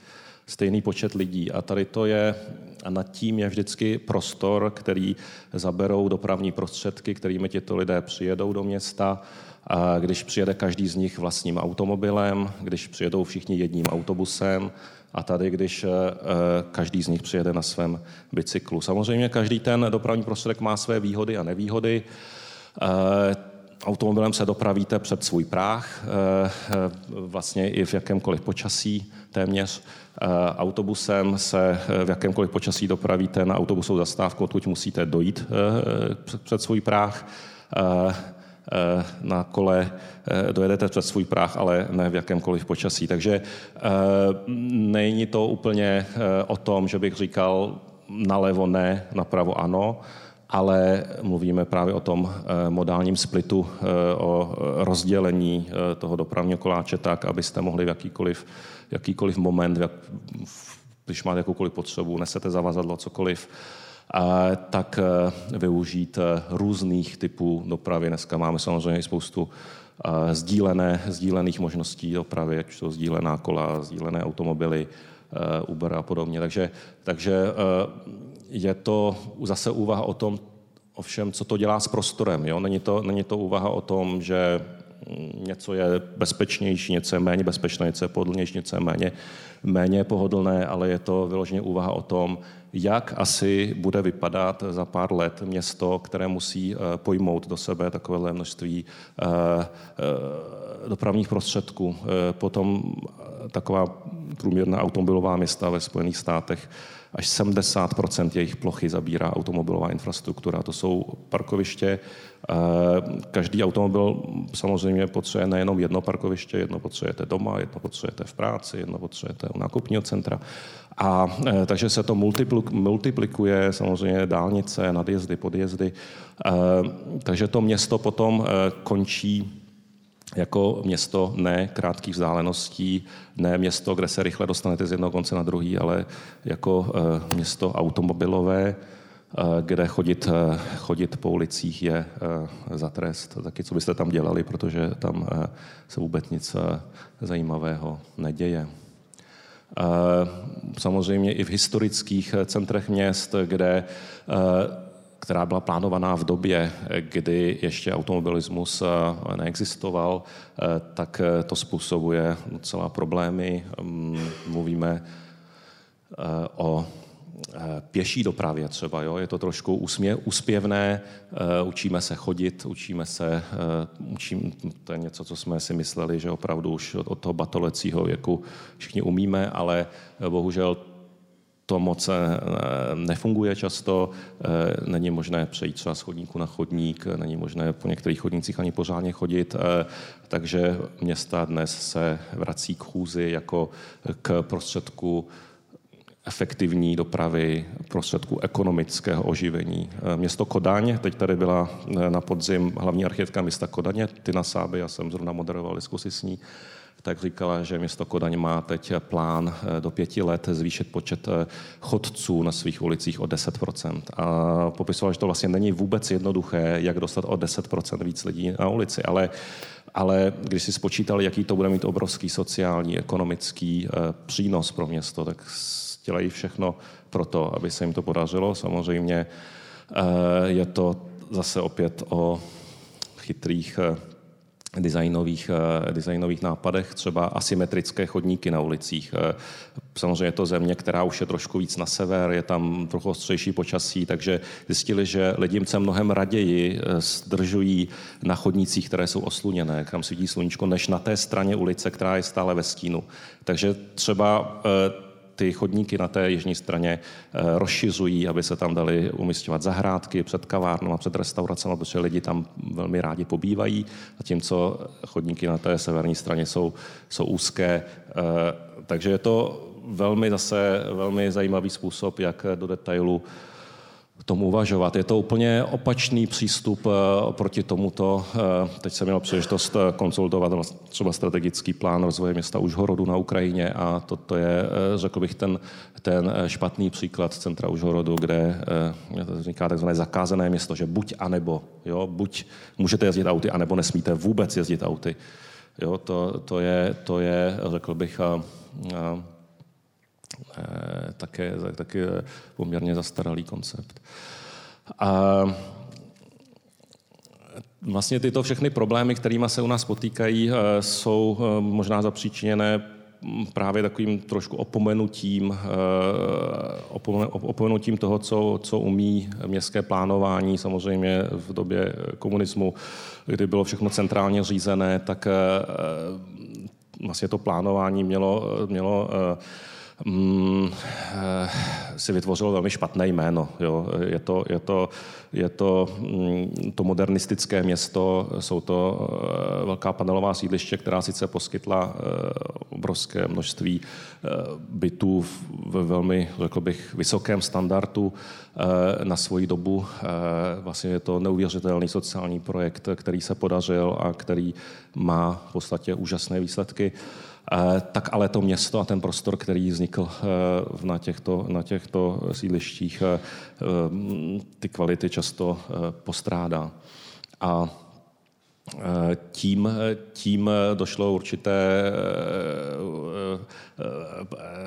S1: stejný počet lidí. A tady to je, a nad tím je vždycky prostor, který zaberou dopravní prostředky, kterými těto lidé přijedou do města. A když přijede každý z nich vlastním automobilem, když přijedou všichni jedním autobusem, a tady, když eh, každý z nich přijede na svém bicyklu. Samozřejmě každý ten dopravní prostředek má své výhody a nevýhody. Eh, automobilem se dopravíte před svůj práh, eh, vlastně i v jakémkoliv počasí téměř. Eh, autobusem se eh, v jakémkoliv počasí dopravíte na autobusovou zastávku, odkud musíte dojít eh, před svůj práh. Na kole dojedete před svůj práh, ale ne v jakémkoliv počasí. Takže není to úplně o tom, že bych říkal nalevo ne, napravo ano, ale mluvíme právě o tom modálním splitu, o rozdělení toho dopravního koláče tak, abyste mohli v jakýkoliv jakýkoliv moment, jak, když máte jakoukoliv potřebu, nesete zavazadlo, cokoliv, tak využít různých typů dopravy. Dneska máme samozřejmě spoustu sdílené, sdílených možností dopravy, ať jsou sdílená kola, sdílené automobily, Uber a podobně. Takže, takže je to zase úvaha o tom, ovšem, co to dělá s prostorem. Jo? Není, to, není to úvaha o tom, že něco je bezpečnější, něco je méně bezpečné, něco je pohodlnější, něco je méně, méně pohodlné, ale je to vyloženě úvaha o tom, jak asi bude vypadat za pár let město, které musí eh, pojmout do sebe takovéhle množství eh, eh, dopravních prostředků. Potom taková průměrná automobilová města ve Spojených státech až 70 jejich plochy zabírá automobilová infrastruktura. To jsou parkoviště. Každý automobil samozřejmě potřebuje nejenom jedno parkoviště, jedno potřebujete doma, jedno potřebujete v práci, jedno potřebujete u nákupního centra. A e, takže se to multiplikuje, samozřejmě dálnice, nadjezdy, podjezdy. E, takže to město potom končí jako město ne krátkých vzdáleností, ne město, kde se rychle dostanete z jednoho konce na druhý, ale jako město automobilové, kde chodit, chodit po ulicích je za trest. Taky co byste tam dělali, protože tam se vůbec nic zajímavého neděje. Samozřejmě i v historických centrech měst, kde která byla plánovaná v době, kdy ještě automobilismus neexistoval, tak to způsobuje docela problémy. Mluvíme o Eh, pěší dopravě třeba. Jo? Je to trošku úsmě, úspěvné, eh, učíme se chodit, učíme se, eh, učím, to je něco, co jsme si mysleli, že opravdu už od toho batolecího věku všichni umíme, ale bohužel to moc nefunguje často, není možné přejít třeba z chodníku na chodník, není možné po některých chodnících ani pořádně chodit, takže města dnes se vrací k chůzi jako k prostředku efektivní dopravy, prostředků ekonomického oživení. Eh, město Kodaň, teď tady byla eh, na podzim hlavní architektka města Kodaně, Tina Sáby, já jsem zrovna moderoval diskusi s ní, tak říkala, že město Kodaň má teď plán eh, do pěti let zvýšit počet chodců na svých ulicích o 10%. A popisovala, že to vlastně není vůbec jednoduché, jak dostat o 10% víc lidí na ulici, ale ale když si spočítali, jaký to bude mít obrovský sociální, ekonomický přínos pro město, tak dělají všechno pro to, aby se jim to podařilo. Samozřejmě eh, je to zase opět o chytrých eh, designových, eh, designových nápadech, třeba asymetrické chodníky na ulicích. Samozřejmě je to země, která už je trošku víc na sever, je tam trochu ostřejší počasí, takže zjistili, že lidi se mnohem raději zdržují na chodnících, které jsou osluněné, kam svítí sluníčko, než na té straně ulice, která je stále ve stínu. Takže třeba ty chodníky na té jižní straně eh, rozšiřují, aby se tam dali umistovat zahrádky před kavárnou a před restauracemi, protože lidi tam velmi rádi pobývají, zatímco chodníky na té severní straně jsou, jsou úzké. Eh, takže je to velmi zase velmi zajímavý způsob, jak do detailu tomu uvažovat. Je to úplně opačný přístup eh, proti tomuto. Eh, teď jsem měl příležitost eh, konsultovat třeba strategický plán rozvoje města Užhorodu na Ukrajině a toto je, řekl bych, ten, ten špatný příklad centra Užhorodu, kde vzniká takzvané zakázané město, že buď anebo, jo, buď můžete jezdit auty, anebo nesmíte vůbec jezdit auty. Jo, to, to, je, to je, řekl bych, a, a, také, také poměrně zastaralý koncept. A vlastně tyto všechny problémy, kterými se u nás potýkají, eh, jsou eh, možná zapříčiněné právě takovým trošku opomenutím, opomenutím toho, co, co umí městské plánování. Samozřejmě v době komunismu, kdy bylo všechno centrálně řízené, tak vlastně to plánování mělo, mělo mm, eh, si vytvořilo velmi špatné jméno. Jo. Je to, je to, je to, mm, to modernistické město, jsou to eh, velká panelová sídliště, která sice poskytla eh, obrovské množství bytů ve velmi, řekl bych, vysokém standardu na svoji dobu. Vlastně je to neuvěřitelný sociální projekt, který se podařil a který má v podstatě úžasné výsledky tak ale to město a ten prostor, který vznikl na těchto, na těchto sídlištích, ty kvality často postrádá. A tím, tím došlo určité,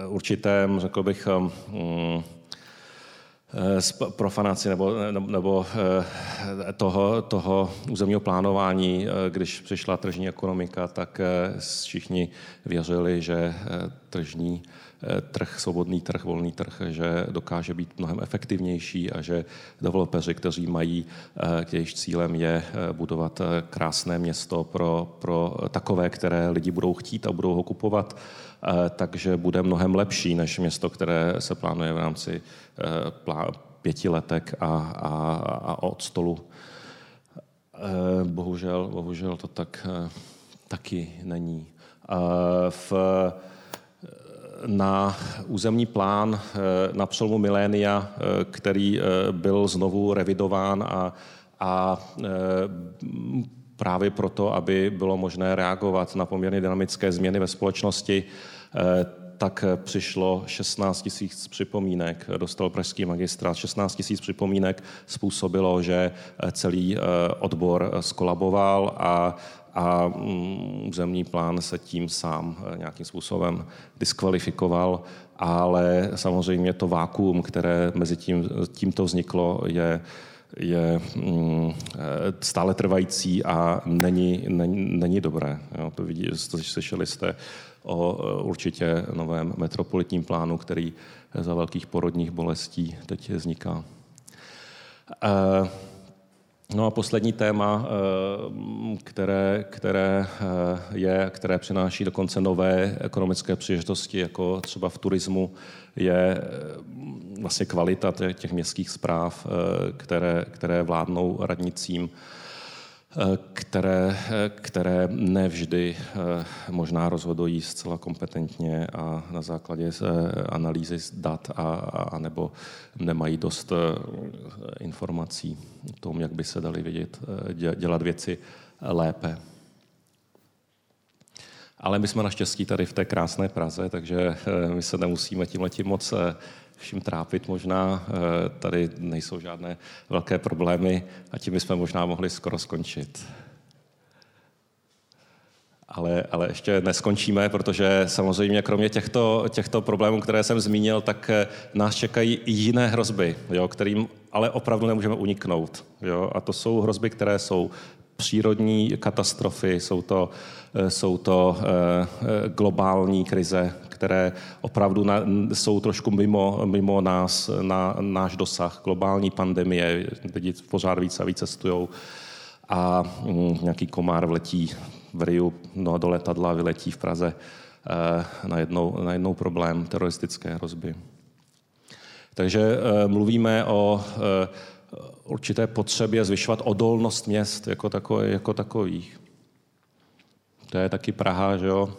S1: určitém, řekl bych, mm, profanaci nebo, nebo toho, toho územního plánování, když přišla tržní ekonomika, tak všichni věřili, že tržní Eh, trh, svobodný trh, volný trh, že dokáže být mnohem efektivnější a že developeři, kteří mají, k eh, jejich cílem je eh, budovat krásné město pro, pro takové, které lidi budou chtít a budou ho kupovat, takže bude mnohem lepší než město, které se plánuje v rámci pětiletek a, a, a od stolu. Bohužel, bohužel to tak taky není. V na územní plán eh, na přelomu milénia, eh, který eh, byl znovu revidován a, a právě proto, aby bylo možné reagovat na poměrně dynamické změny ve společnosti, tak přišlo 16 tisíc připomínek, dostal pražský magistrát. 16 tisíc připomínek způsobilo, že celý odbor skolaboval a a mm, územní plán se tím sám eh, nějakým způsobem diskvalifikoval, ale samozřejmě to vákuum, které mezi tím, tímto vzniklo, je, je mm, eh, stále trvající a není, není, není dobré. Jo, to vidí, slyšeli jste o eh, určitě novém metropolitním plánu, který za velkých porodních bolestí teď vzniká. Uh, No a poslední téma, eh, které, které je, které přináší dokonce nové ekonomické příležitosti, jako třeba v turismu, je vlastně kvalita těch městských zpráv, které, které vládnou radnicím které, které nevždy eh, možná rozhodují zcela kompetentně a na základě eh, analýzy dat a, a nebo nemají dost eh, informací o tom, jak by se dali vědět, dělat věci lépe. Ale my jsme naštěstí tady v té krásné Praze, takže my se nemusíme tímhletím moc vším trápit možná. Eh, tady nejsou žádné velké problémy a tím bychom možná mohli skoro skončit. Ale, ale ještě neskončíme, protože samozřejmě kromě těchto, těchto problémů, které jsem zmínil, tak eh, nás čekají i jiné hrozby, jo, kterým ale opravdu nemůžeme uniknout. Jo? A to jsou hrozby, které jsou přírodní katastrofy, jsou to, eh, jsou to globální krize, které opravdu na, jsou trošku mimo, mimo nás, na náš dosah. Globální pandemie, lidi pořád více a více cestují a mm, nějaký komár vletí v Riu no, do letadla, vyletí v Praze. Eh, najednou, najednou problém teroristické hrozby. Takže eh, mluvíme o eh, určité potřebě zvyšovat odolnost měst jako, takové, jako takových. To je taky Praha, že jo?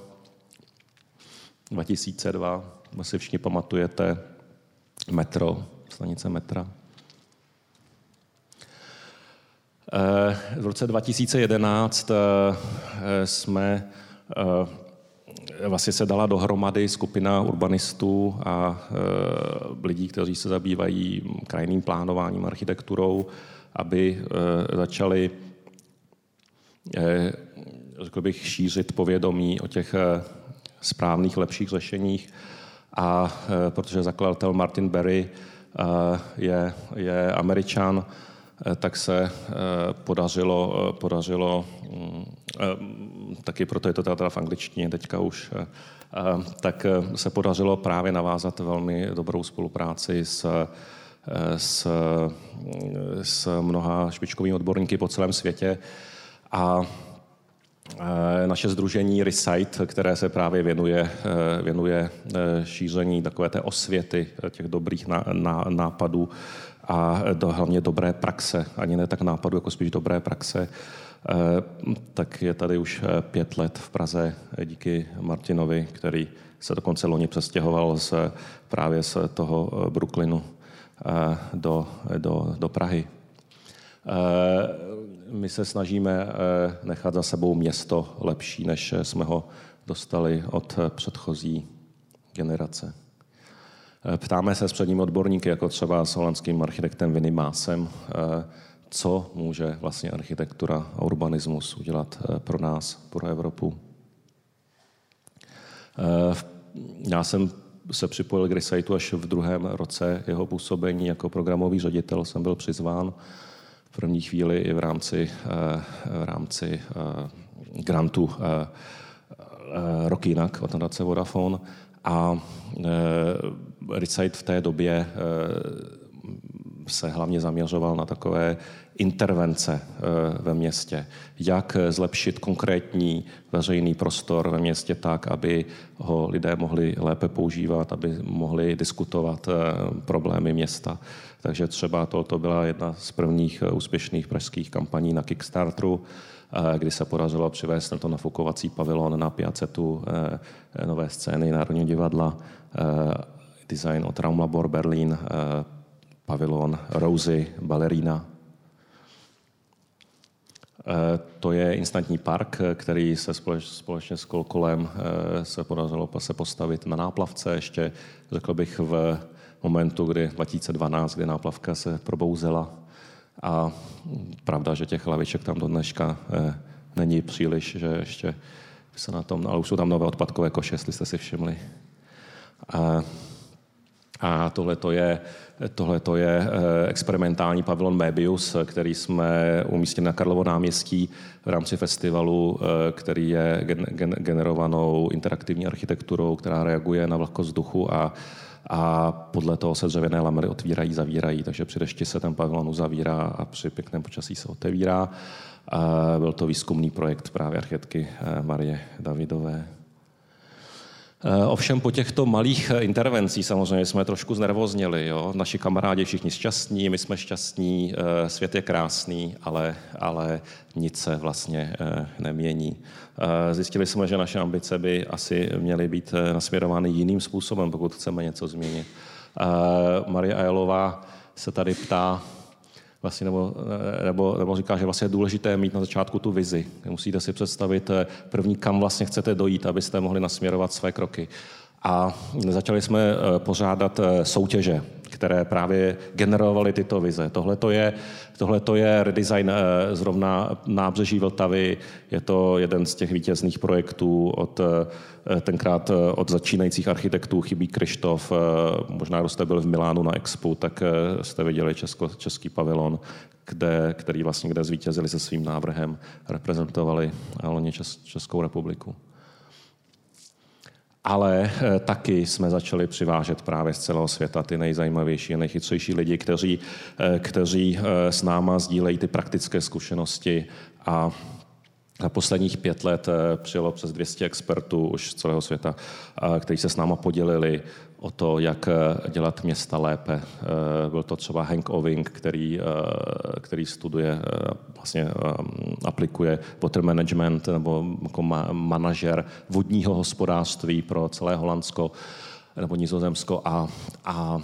S1: 2002, asi všichni pamatujete, metro, stanice metra. Eh, v roce 2011 eh, jsme eh, vlastně se dala dohromady skupina urbanistů a lidí, kteří se zabývají krajiným plánováním, architekturou, aby začali řekl bych, šířit povědomí o těch správných, lepších řešeních. A e, protože zakladatel Martin Berry e, je, je američan, e, tak se podařilo, podařilo mm, taky proto je to teda v angličtině teďka už, tak se podařilo právě navázat velmi dobrou spolupráci s, s, s mnoha špičkovými odborníky po celém světě. A Eh, naše združení Recite, které se právě věnuje, eh, věnuje eh, šíření takové té osvěty těch dobrých nápadů a do, hlavně dobré praxe, ani ne tak nápadu, jako spíš dobré praxe, tak je tady už pět let v Praze díky Martinovi, který se dokonce loni přestěhoval z, právě z toho Brooklynu do, do, do Prahy my se snažíme eh, nechat za sebou město lepší, než jsme ho dostali od předchozí generace. Ptáme se s předními odborníky, jako třeba s holandským architektem Vinny Másem, co může vlastně architektura a urbanismus udělat pro nás, pro Evropu. Já jsem se připojil k Resiteu až v druhém roce jeho působení jako programový ředitel. Jsem byl přizván v první chvíli i v rámci, eh, v rámci eh, grantu eh, Rok jinak od nadace Vodafone. A Recite v té době se hlavně zaměřoval na takové intervence eh, ve městě. Jak zlepšit konkrétní veřejný prostor ve městě tak, aby ho lidé mohli lépe používat, aby mohli diskutovat eh, problémy města. Takže třeba to byla jedna z prvních eh, úspěšných pražských kampaní na Kickstarteru, kdy se podařilo přivést na to nafukovací pavilon na Piacetu nové scény Národního divadla, design od Raumlabor Berlin, pavilon Rosie Ballerina. Eh, to je instantní park, který se společně s Kolkolem eh, se podařilo se postavit na náplavce ještě, řekl bych, v momentu, kdy 2012, kdy náplavka se probouzela. A pravda, že těch hlaviček tam do dneška eh, není příliš, že ještě se na tom, ale už jsou tam nové odpadkové koše, jestli jste si všimli. A, a tohle to je Tohle to je eh, experimentální pavilon Mebius, který jsme umístili na Karlovo náměstí v rámci festivalu, eh, který je generovanou interaktivní architekturou, která reaguje na vlhkost vzduchu a a podle toho se dřevěné lamery otvírají, zavírají, takže při dešti se ten pavilon uzavírá a při pěkném počasí se otevírá. Byl to výzkumný projekt právě architektky eh, Marie Davidové. Eh, ovšem po těchto malých eh, intervencích samozřejmě jsme trošku znervozněli. Jo? Naši kamarádi všichni šťastní, my jsme šťastní, eh, svět je krásný, ale, ale nic se vlastně nemění. Zjistili jsme, že naše ambice by asi měly být nasměrovány jiným způsobem, pokud chceme něco změnit. Marie Ajelová se tady ptá, vlastně, nebo, nebo, nebo říká, že vlastně je důležité mít na začátku tu vizi. Musíte si představit eh, první, kam vlastně chcete dojít, abyste mohli nasměrovat své kroky. A začali jsme eh, pořádat eh, soutěže které právě generovaly tyto vize. Tohle to je, tohleto je redesign eh, zrovna nábřeží Vltavy, je to jeden z těch vítězných projektů od tenkrát od začínajících architektů. Chybí Krištof, možná kdo jste byl v Milánu na Expo, tak jste viděli česko, český pavilon, kde, který vlastně kde zvítězili se svým návrhem, reprezentovali loni Českou republiku ale eh, taky jsme začali přivážet právě z celého světa ty nejzajímavější a nejchytřejší lidi, kteří, eh, kteří eh, s náma sdílejí ty praktické zkušenosti a za posledních pět let přijelo přes 200 expertů už z celého světa, kteří se s náma podělili o to, jak eh, dělat města lépe. Eh, byl to třeba Hank Oving, který, eh, který studuje, vlastně aplikuje water management nebo jako manažer vodního hospodářství pro celé Holandsko nebo Nizozemsko a, a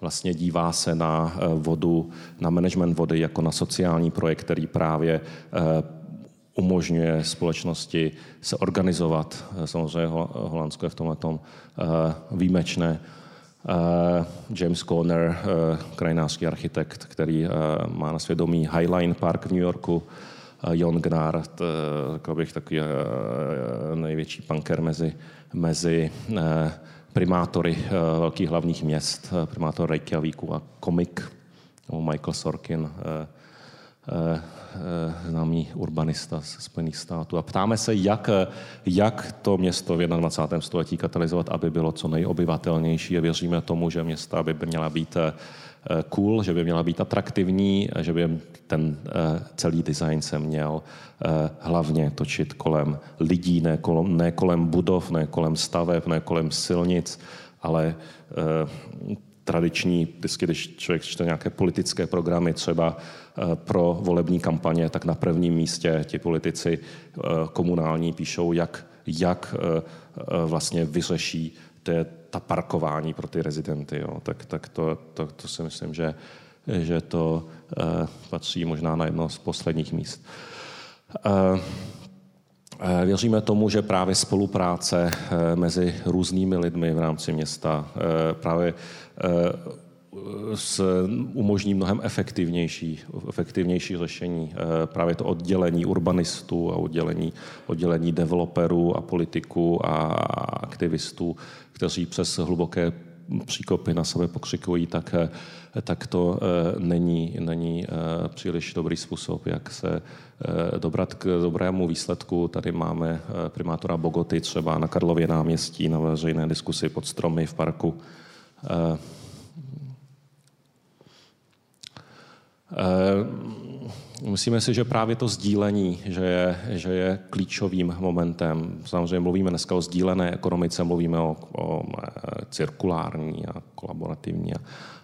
S1: vlastně dívá se na vodu, na management vody jako na sociální projekt, který právě umožňuje společnosti se organizovat. Samozřejmě Holandsko je v tomhle tom eh, výjimečné. Eh, James Conner, eh, krajinářský architekt, který má na svědomí Highline Park v New Yorku, Jon Gnar, řekl bych takový největší punker mezi, mezi primátory velkých hlavních měst, primátor Reykjavíku a komik, Michael Sorkin, Eh, eh, známý urbanista z Spojených států. A ptáme se, jak, jak to město v 21. století katalyzovat, aby bylo co nejobyvatelnější. Věříme tomu, že města by měla být eh, cool, že by měla být atraktivní, že by ten celý design se měl hlavně točit kolem lidí, ne kolem, ne kolem budov, ne kolem staveb, ne kolem silnic, ale tradiční, vždycky, když člověk čte nějaké politické programy, třeba eh, pro volební kampaně, tak na prvním místě ti politici eh, komunální píšou, jak, jak eh, vlastně vyřeší té, ta parkování pro ty rezidenty. Jo. Tak, tak to, to, to si myslím, že, že to patří možná na jedno z posledních míst. Věříme tomu, že právě spolupráce mezi různými lidmi v rámci města právě s, umožní mnohem efektivnější, efektivnější řešení. Právě to oddělení urbanistů a oddělení, oddělení developerů a politiků a aktivistů, kteří přes hluboké příkopy na sebe pokřikují, tak, tak to eh, není, není eh, příliš dobrý způsob, jak se eh, dobrat k dobrému výsledku. Tady máme primátora Bogoty třeba na Karlově náměstí na veřejné diskusi pod stromy v parku. Uh, uh, Myslíme si, že právě to sdílení, že je, že je klíčovým momentem. Samozřejmě mluvíme dneska o sdílené ekonomice, mluvíme o, o e, cirkulární a kolaborativní a,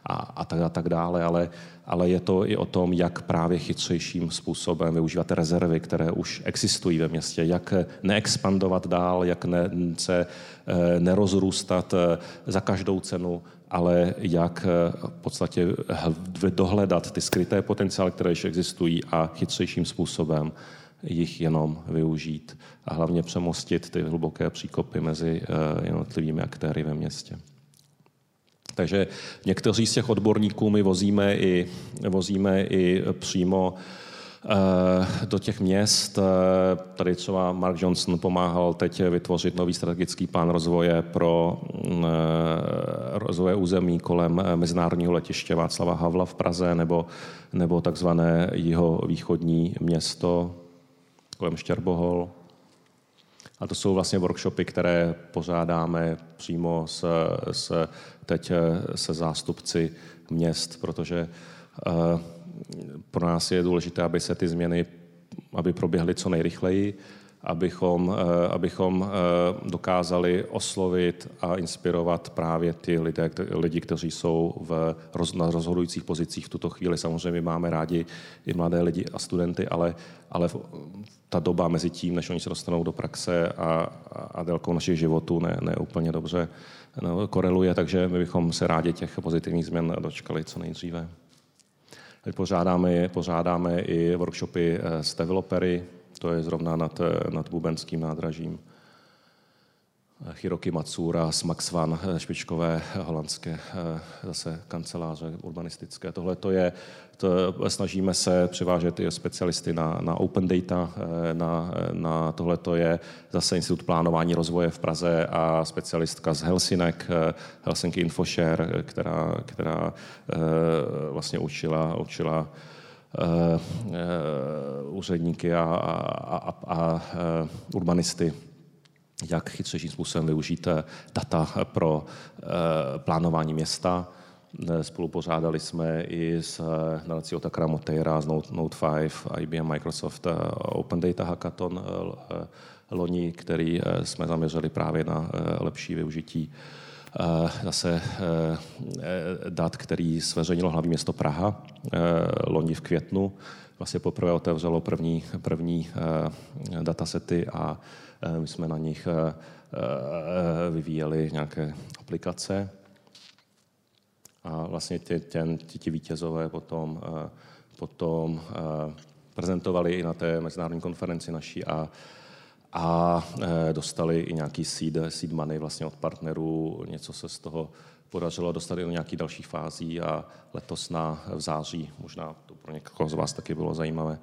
S1: a, a, tak, a tak dále, ale, ale je to i o tom, jak právě chytřejším způsobem využívat rezervy, které už existují ve městě, jak neexpandovat dál, jak ne, se e, nerozrůstat e, za každou cenu, ale jak eh, v podstatě dohledat ty skryté potenciály, které ještě existují a chytřejším způsobem jich jenom využít a hlavně přemostit ty hluboké příkopy mezi eh, jednotlivými aktéry ve městě. Takže někteří z těch odborníků my vozíme i, vozíme i přímo Eh, do těch měst. Eh, tady třeba Mark Johnson pomáhal teď vytvořit nový strategický plán rozvoje pro mm, eh, rozvoje území kolem mezinárodního letiště Václava Havla v Praze nebo, nebo takzvané jeho východní město kolem Štěrbohol. A to jsou vlastně workshopy, které pořádáme přímo s, s, teď se zástupci měst, protože uh, pro nás je důležité, aby se ty změny aby proběhly co nejrychleji, abychom, eh, abychom eh, dokázali oslovit a inspirovat právě ty lidé, lidi, kteří jsou v, na rozhodujících pozicích v tuto chvíli. Samozřejmě máme rádi i mladé lidi a studenty, ale, ale ta doba mezi tím, než oni se dostanou do praxe a, a délkou našich životů ne, ne úplně dobře no, koreluje, takže my bychom se rádi těch pozitivních změn dočkali co nejdříve. Pořádáme, pořádáme i workshopy eh, s developery, to je zrovna nad, eh, nad Bubenským nádražím. Hiroki Matsura z Max Van, eh, špičkové holandské zase kanceláře urbanistické. Tohle to je, to, snažíme se přivážet i specialisty na, na open data, na, na tohle to je zase Institut plánování rozvoje v Praze a specialistka z Helsinek, Helsinki Infoshare, která, která vlastně učila, učila úředníky a, a, a, a urbanisty jak chytřejším způsobem využít eh, data pro eh, plánování města. Eh, spolupořádali jsme i s nadací Otakara Moteira z Note, Note 5, IBM, Microsoft Open Data Hackathon loni, který jsme zaměřili právě na lepší využití zase dat, který zveřejnilo hlavní město Praha loni v květnu. Vlastně poprvé otevřelo první, první datasety a Eh, my jsme na nich eh, eh, vyvíjeli nějaké aplikace a vlastně ti, těn, ti, ti vítězové potom, potom prezentovali i na té mezinárodní konferenci naší a, a dostali i nějaký seed, seed money vlastně od partnerů, něco se z toho podařilo dostat do nějakých dalších fází a letos na v září, možná to pro někoho z vás taky bylo zajímavé,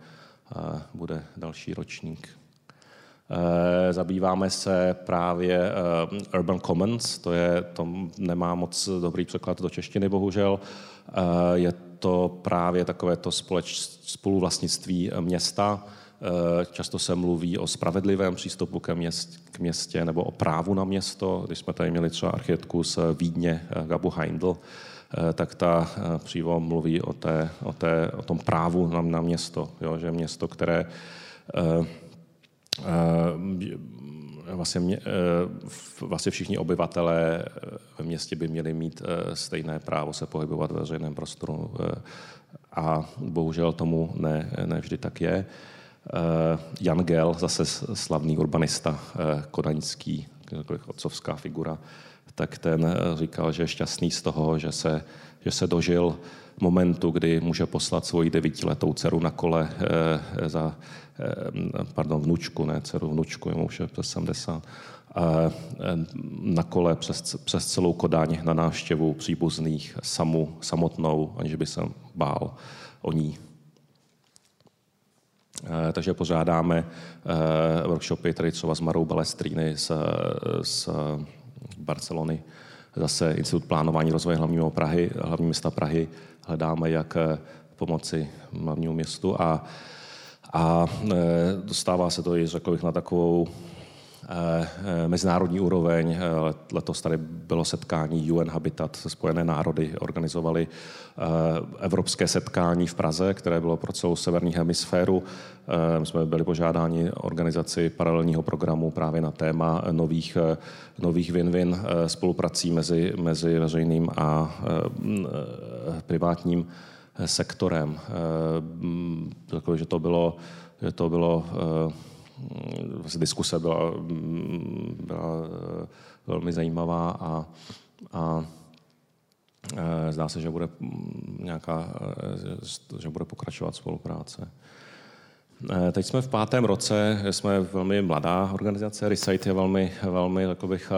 S1: bude další ročník. Eh, zabýváme se právě eh, Urban Commons, to, je, to nemá moc dobrý překlad do češtiny, bohužel. Eh, je to právě takové to společ, spoluvlastnictví města. Často se mluví o spravedlivém přístupu ke měst, k městě nebo o právu na město. Když jsme tady měli třeba architektku z Vídně, Gabu Heindl, tak ta přímo mluví o, té, o, té, o tom právu na, na město. Jo, že město, které vlastně, mě, eh, vlastně všichni obyvatelé ve městě by měli mít eh, stejné právo se pohybovat ve veřejném prostoru a bohužel tomu ne, ne vždy tak je. Jan Gel, zase slavný urbanista kodaňský, otcovská figura, tak ten říkal, že je šťastný z toho, že se, že se dožil momentu, kdy může poslat svoji devítiletou dceru na kole eh, za, eh, pardon, vnučku, ne dceru, vnučku, jemu už je přes 70, eh, na kole přes, přes celou Kodaň na návštěvu příbuzných samu, samotnou, aniž by se bál o ní. Takže pořádáme workshopy tady třeba s Marou Balestríny z, z Barcelony, zase Institut plánování rozvoje hlavního Prahy, hlavní města Prahy, hledáme, jak eh, pomoci hlavnímu městu a, a eh, dostává se to i, řekl bych, na takovou mezinárodní úroveň. Letos tady bylo setkání UN Habitat Spojené národy, organizovali evropské setkání v Praze, které bylo pro celou severní hemisféru. My jsme byli požádáni organizaci paralelního programu právě na téma nových, nových win-win spoluprací mezi, mezi veřejným a privátním sektorem. Takové, to bylo, že to bylo vlastně diskuse byla, byla velmi zajímavá a, a zdá se, že bude nějaká, že bude pokračovat spolupráce. Teď jsme v pátém roce, jsme velmi mladá organizace, Recite je velmi, velmi, jako bych,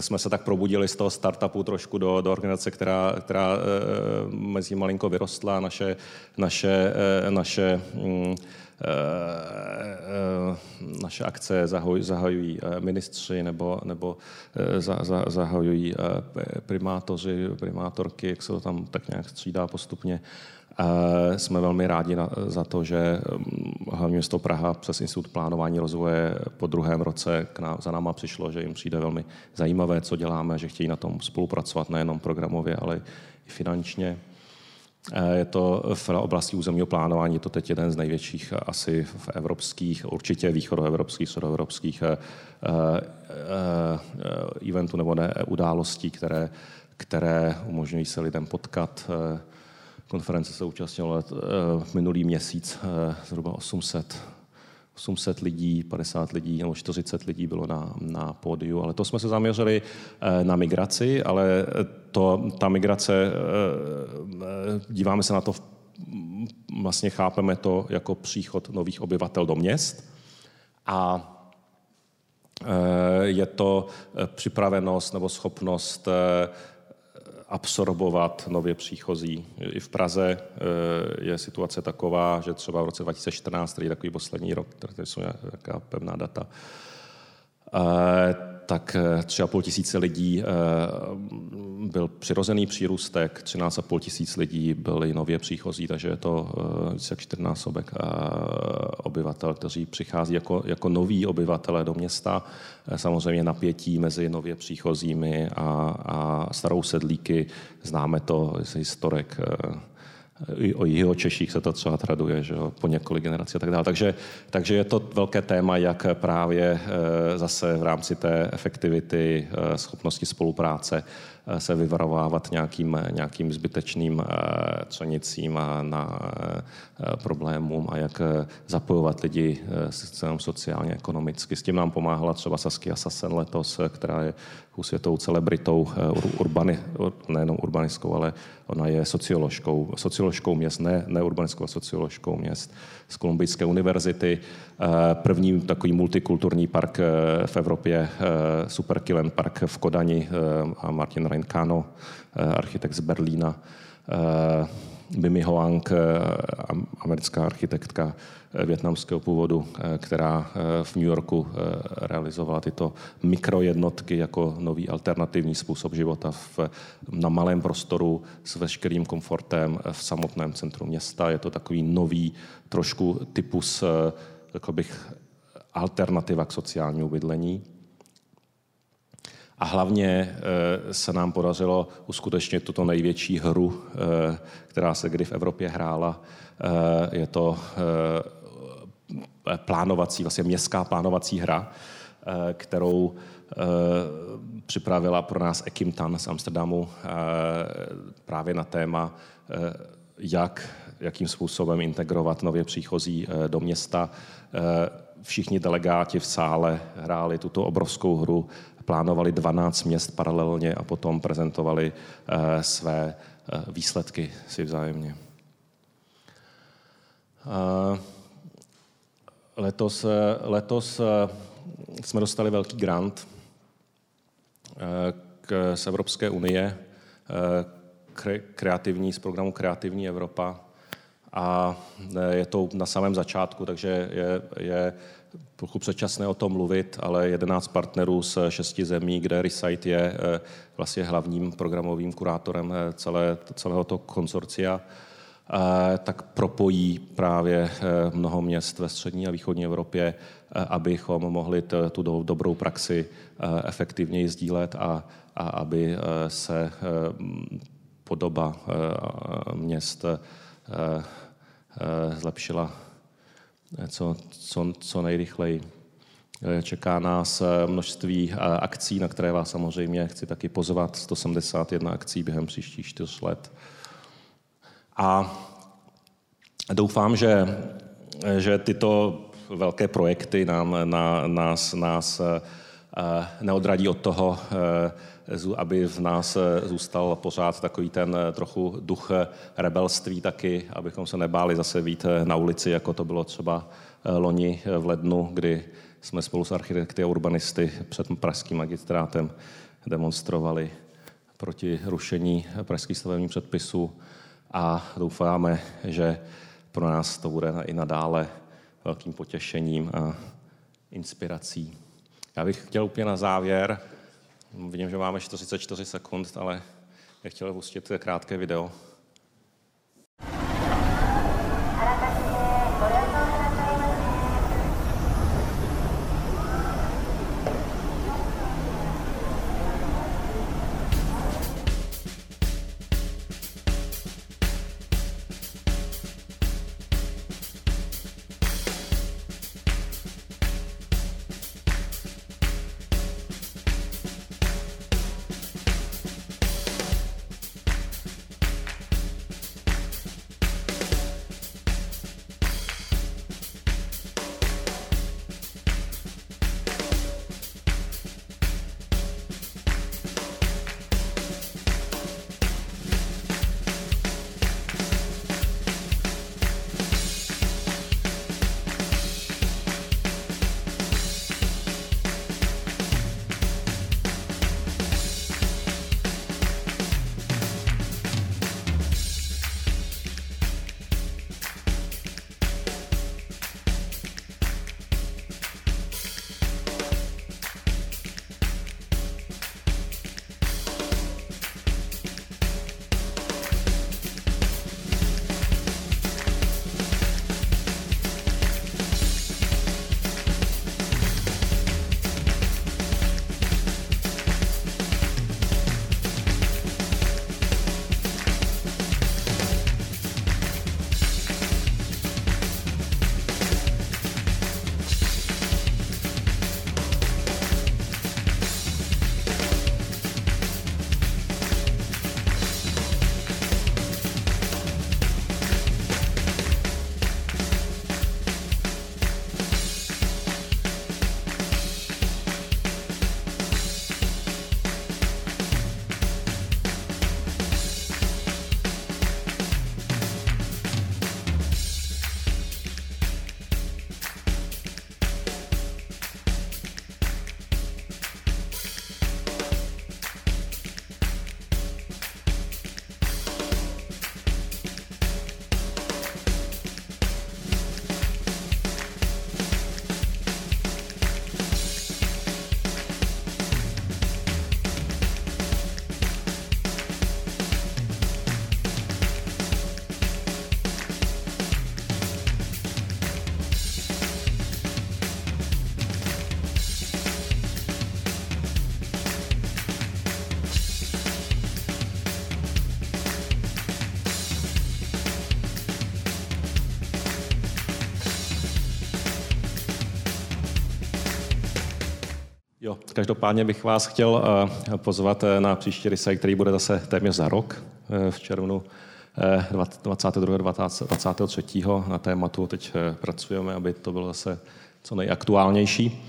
S1: jsme se tak probudili z toho startupu trošku do, do organizace, která, která mezi malinko vyrostla. Naše, naše, naše mm, naše akce zahajují ministři nebo, nebo zahajují primátoři, primátorky, jak se to tam tak nějak střídá postupně. Jsme velmi rádi za to, že mm, hlavně město Praha přes Institut plánování rozvoje po druhém roce k nám, za náma přišlo, že jim přijde velmi zajímavé, co děláme, že chtějí na tom spolupracovat nejenom programově, ale i finančně. Je to v oblasti územního plánování, je to teď jeden z největších asi v evropských, určitě východoevropských, středoevropských eh, eh, eventů nebo ne, událostí, které, které umožňují se lidem potkat, konference se účastnilo uh, minulý měsíc uh, zhruba 800 800 lidí, 50 lidí nebo 40 lidí bylo na, na pódiu, ale to jsme se zaměřili uh, na migraci, ale to, ta migrace, díváme se na to, vlastně chápeme to jako příchod nových obyvatel do měst a je to připravenost nebo schopnost absorbovat nově příchozí. I v Praze eh, je situace taková, že třeba v roce 2014, který je takový poslední rok, tady jsou nějaká pevná data, eh, tak 3,5 eh, tisíce lidí byl přirozený přírůstek, 13,5 tisíc lidí byli nově příchozí, takže je to více jak čtyřnásobek obyvatel, kteří přichází jako, jako noví obyvatelé do města. Samozřejmě napětí mezi nově příchozími a, a starou sedlíky, známe to z historek i o jeho Češích se to třeba traduje, že jo, po několik generací a tak dále. Takže, takže je to velké téma, jak právě eh, zase v rámci té efektivity, eh, schopnosti spolupráce Eh, se vyvarovávat nějakým, nějakým zbytečným třenicím a na problémům a jak zapojovat lidi sociálně, ekonomicky. S tím nám pomáhala třeba Saskia Sassen letos, která je světovou celebritou, urbani, nejenom urbanistickou, ale ona je socioložkou, socioložkou měst, ne, ne urbanistickou, socioložkou měst z Kolumbijské univerzity. První takový multikulturní park v Evropě, Super Killen Park v Kodani a Martin Reinkano, eh, architekt z Berlína, Bimi eh, Hoang, eh, americká architektka větnamského původu, která v New Yorku realizovala tyto mikrojednotky jako nový alternativní způsob života v, na malém prostoru s veškerým komfortem v samotném centru města. Je to takový nový trošku typus, řekl bych, alternativa k sociálnímu bydlení. A hlavně eh, se nám podařilo uskutečnit tuto největší hru, eh, která se kdy v Evropě hrála. Eh, je to plánovací, vlastně městská plánovací hra, kterou připravila pro nás Ekim Tan z Amsterdamu právě na téma, jak, jakým způsobem integrovat nově příchozí do města všichni delegáti v sále hráli tuto obrovskou hru, plánovali 12 měst paralelně a potom prezentovali své výsledky si vzájemně. Letos, letos jsme dostali velký grant k, z Evropské unie, kreativní, z programu Kreativní Evropa. A je to na samém začátku, takže je, je trochu předčasné o tom mluvit, ale 11 partnerů z šesti zemí, kde Recite je vlastně hlavním programovým kurátorem celé, celého toho konsorcia, tak propojí právě mnoho měst ve střední a východní Evropě, abychom mohli tu dobrou praxi efektivněji sdílet a, a aby se podoba měst zlepšila co, co, co nejrychleji. Čeká nás množství akcí, na které vás samozřejmě chci taky pozvat. 171 akcí během příštích čtyř let. A doufám, že, že tyto velké projekty nám, na, nás, nás neodradí od toho, aby v nás zůstal pořád takový ten trochu duch rebelství taky, abychom se nebáli zase být na ulici, jako to bylo třeba loni v lednu, kdy jsme spolu s architekty a urbanisty před pražským magistrátem demonstrovali proti rušení pražských stavebních předpisů a doufáme, že pro nás to bude i nadále velkým potěšením a inspirací. Já bych chtěl úplně na závěr, vidím, že máme 44 sekund, ale já chtěl pustit krátké video. Každopádně bych vás chtěl eh, pozvat eh, na příští rysaj, který bude zase téměř za rok eh, v červnu 22. 23. na tématu. Teď pracujeme, aby to bylo zase co nejaktuálnější.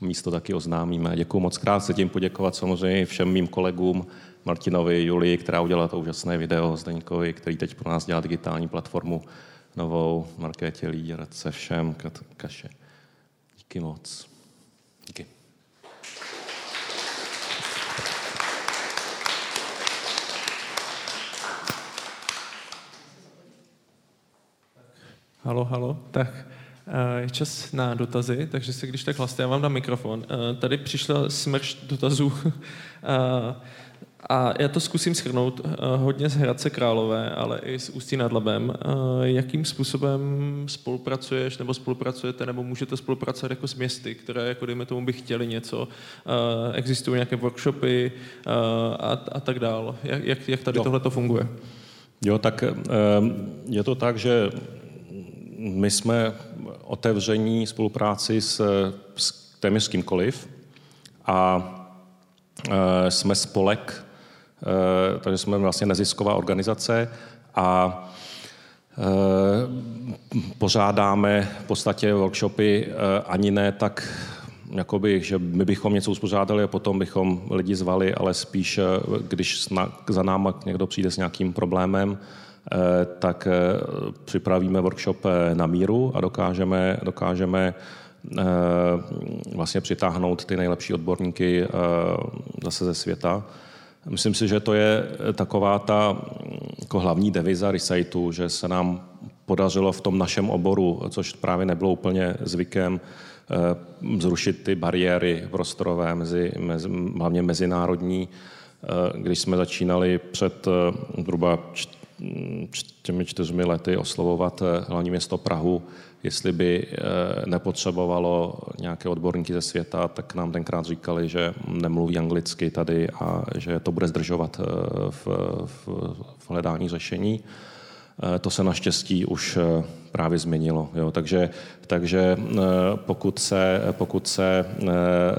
S1: Místo taky oznámíme. Děkuji moc krát. Chci tím poděkovat samozřejmě všem mým kolegům, Martinovi, Julii, která udělala to úžasné video, Zdeňkovi, který teď pro nás dělá digitální platformu novou, Markétě Líděrce, všem, Kaše. Díky moc. Díky.
S2: Halo, halo. Tak eh, je čas na dotazy, takže se když tak hlaste, já vám dám mikrofon. Eh, tady přišla smrš dotazů [LAUGHS] eh, a já to zkusím schrnout hodně z Hradce Králové, ale i s Ústí nad Labem. Jakým způsobem spolupracuješ nebo spolupracujete nebo můžete spolupracovat jako s městy, které jako dejme tomu by chtěli něco, existují nějaké workshopy a, a tak dál. Jak, jak tady tohle to funguje?
S1: Jo, tak je to tak, že my jsme otevření spolupráci s, s téměř s kýmkoliv a jsme spolek, takže jsme vlastně nezisková organizace a e, pořádáme v podstatě workshopy e, ani ne tak jakoby, že my bychom něco uspořádali a potom bychom lidi zvali, ale spíš, když za náma někdo přijde s nějakým problémem, Eh, tak eh, připravíme workshop eh, na míru a dokážeme, dokážeme vlastně přitáhnout ty nejlepší odborníky zase ze světa. Myslím si, že to je taková ta mm, jako hlavní deviza Resiteu, že se nám podařilo v tom našem oboru, což právě nebylo úplně zvykem, zrušit ty bariéry prostorové, mezi, mezi, hlavně mezinárodní. Když jsme začínali před zhruba těmi čtyřmi lety oslovovat eh, hlavní město Prahu, jestli by eh, nepotřebovalo nějaké odborníky ze světa, tak nám tenkrát říkali, že nemluví anglicky tady a že to bude zdržovat eh, v, v, v hledání řešení. To se naštěstí už právě změnilo. Jo. Takže, takže pokud se, pokud se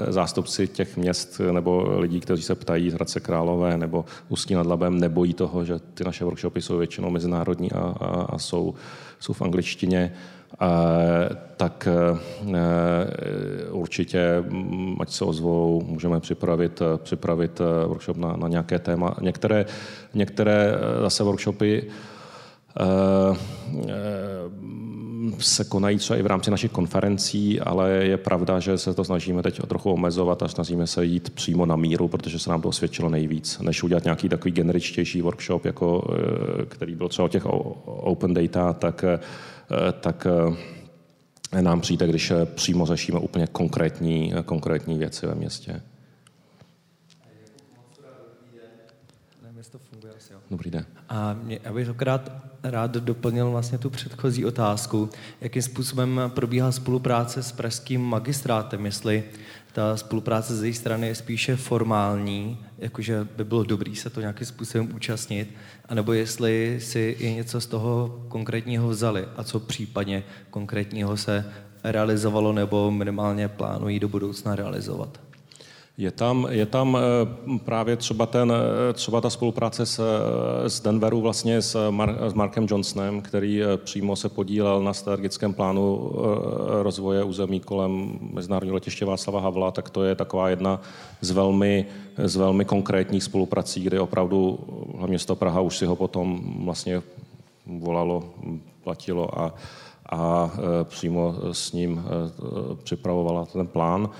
S1: zástupci těch měst nebo lidí, kteří se ptají z Hradce Králové nebo Ústí nad Labem, nebojí toho, že ty naše workshopy jsou většinou mezinárodní a, a, a jsou, jsou v angličtině, tak určitě, ať se ozvou, můžeme připravit, připravit workshop na, na nějaké téma. Některé, některé zase workshopy se konají třeba i v rámci našich konferencí, ale je pravda, že se to snažíme teď trochu omezovat a snažíme se jít přímo na míru, protože se nám to osvědčilo nejvíc, než udělat nějaký takový generičtější workshop, jako, eh, který byl třeba o těch open data, tak, eh, tak eh, nám přijde, když přímo řešíme úplně konkrétní, konkrétní věci ve městě. Dobrý den.
S3: A mě, já bych akorát rád doplnil vlastně tu předchozí otázku, jakým způsobem probíhá spolupráce s pražským magistrátem, jestli ta spolupráce z jejich strany je spíše formální, jakože by bylo dobrý se to nějakým způsobem účastnit, anebo jestli si i něco z toho konkrétního vzali a co případně konkrétního se realizovalo nebo minimálně plánují do budoucna realizovat.
S1: Je tam, je tam eh, právě třeba, ten, eh, třeba ta spolupráce s, eh, s Denveru vlastně s, Mar, s Markem Johnsonem, který přímo se podílel na strategickém plánu rozvoje území kolem Mezinárodního letiště Václava Havla, tak to je taková jedna z velmi, z velmi konkrétních spoluprací, kdy opravdu hlavně město Praha už si ho potom vlastně volalo, platilo a, a přímo s ním připravovala ten plán.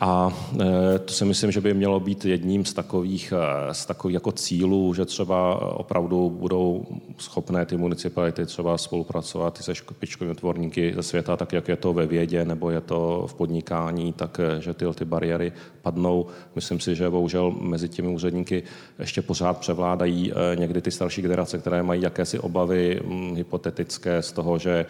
S1: A e, to si myslím, že by mělo být jedním z takových, e, z takových jako cílů, že třeba opravdu budou schopné ty municipality třeba spolupracovat se špičkovými tvorníky ze světa, tak jak je to ve vědě nebo je to v podnikání, tak e, že tyhle ty bariéry padnou. Myslím si, že bohužel mezi těmi úředníky ještě pořád převládají někdy ty starší generace, které mají jakési obavy hypotetické z toho, že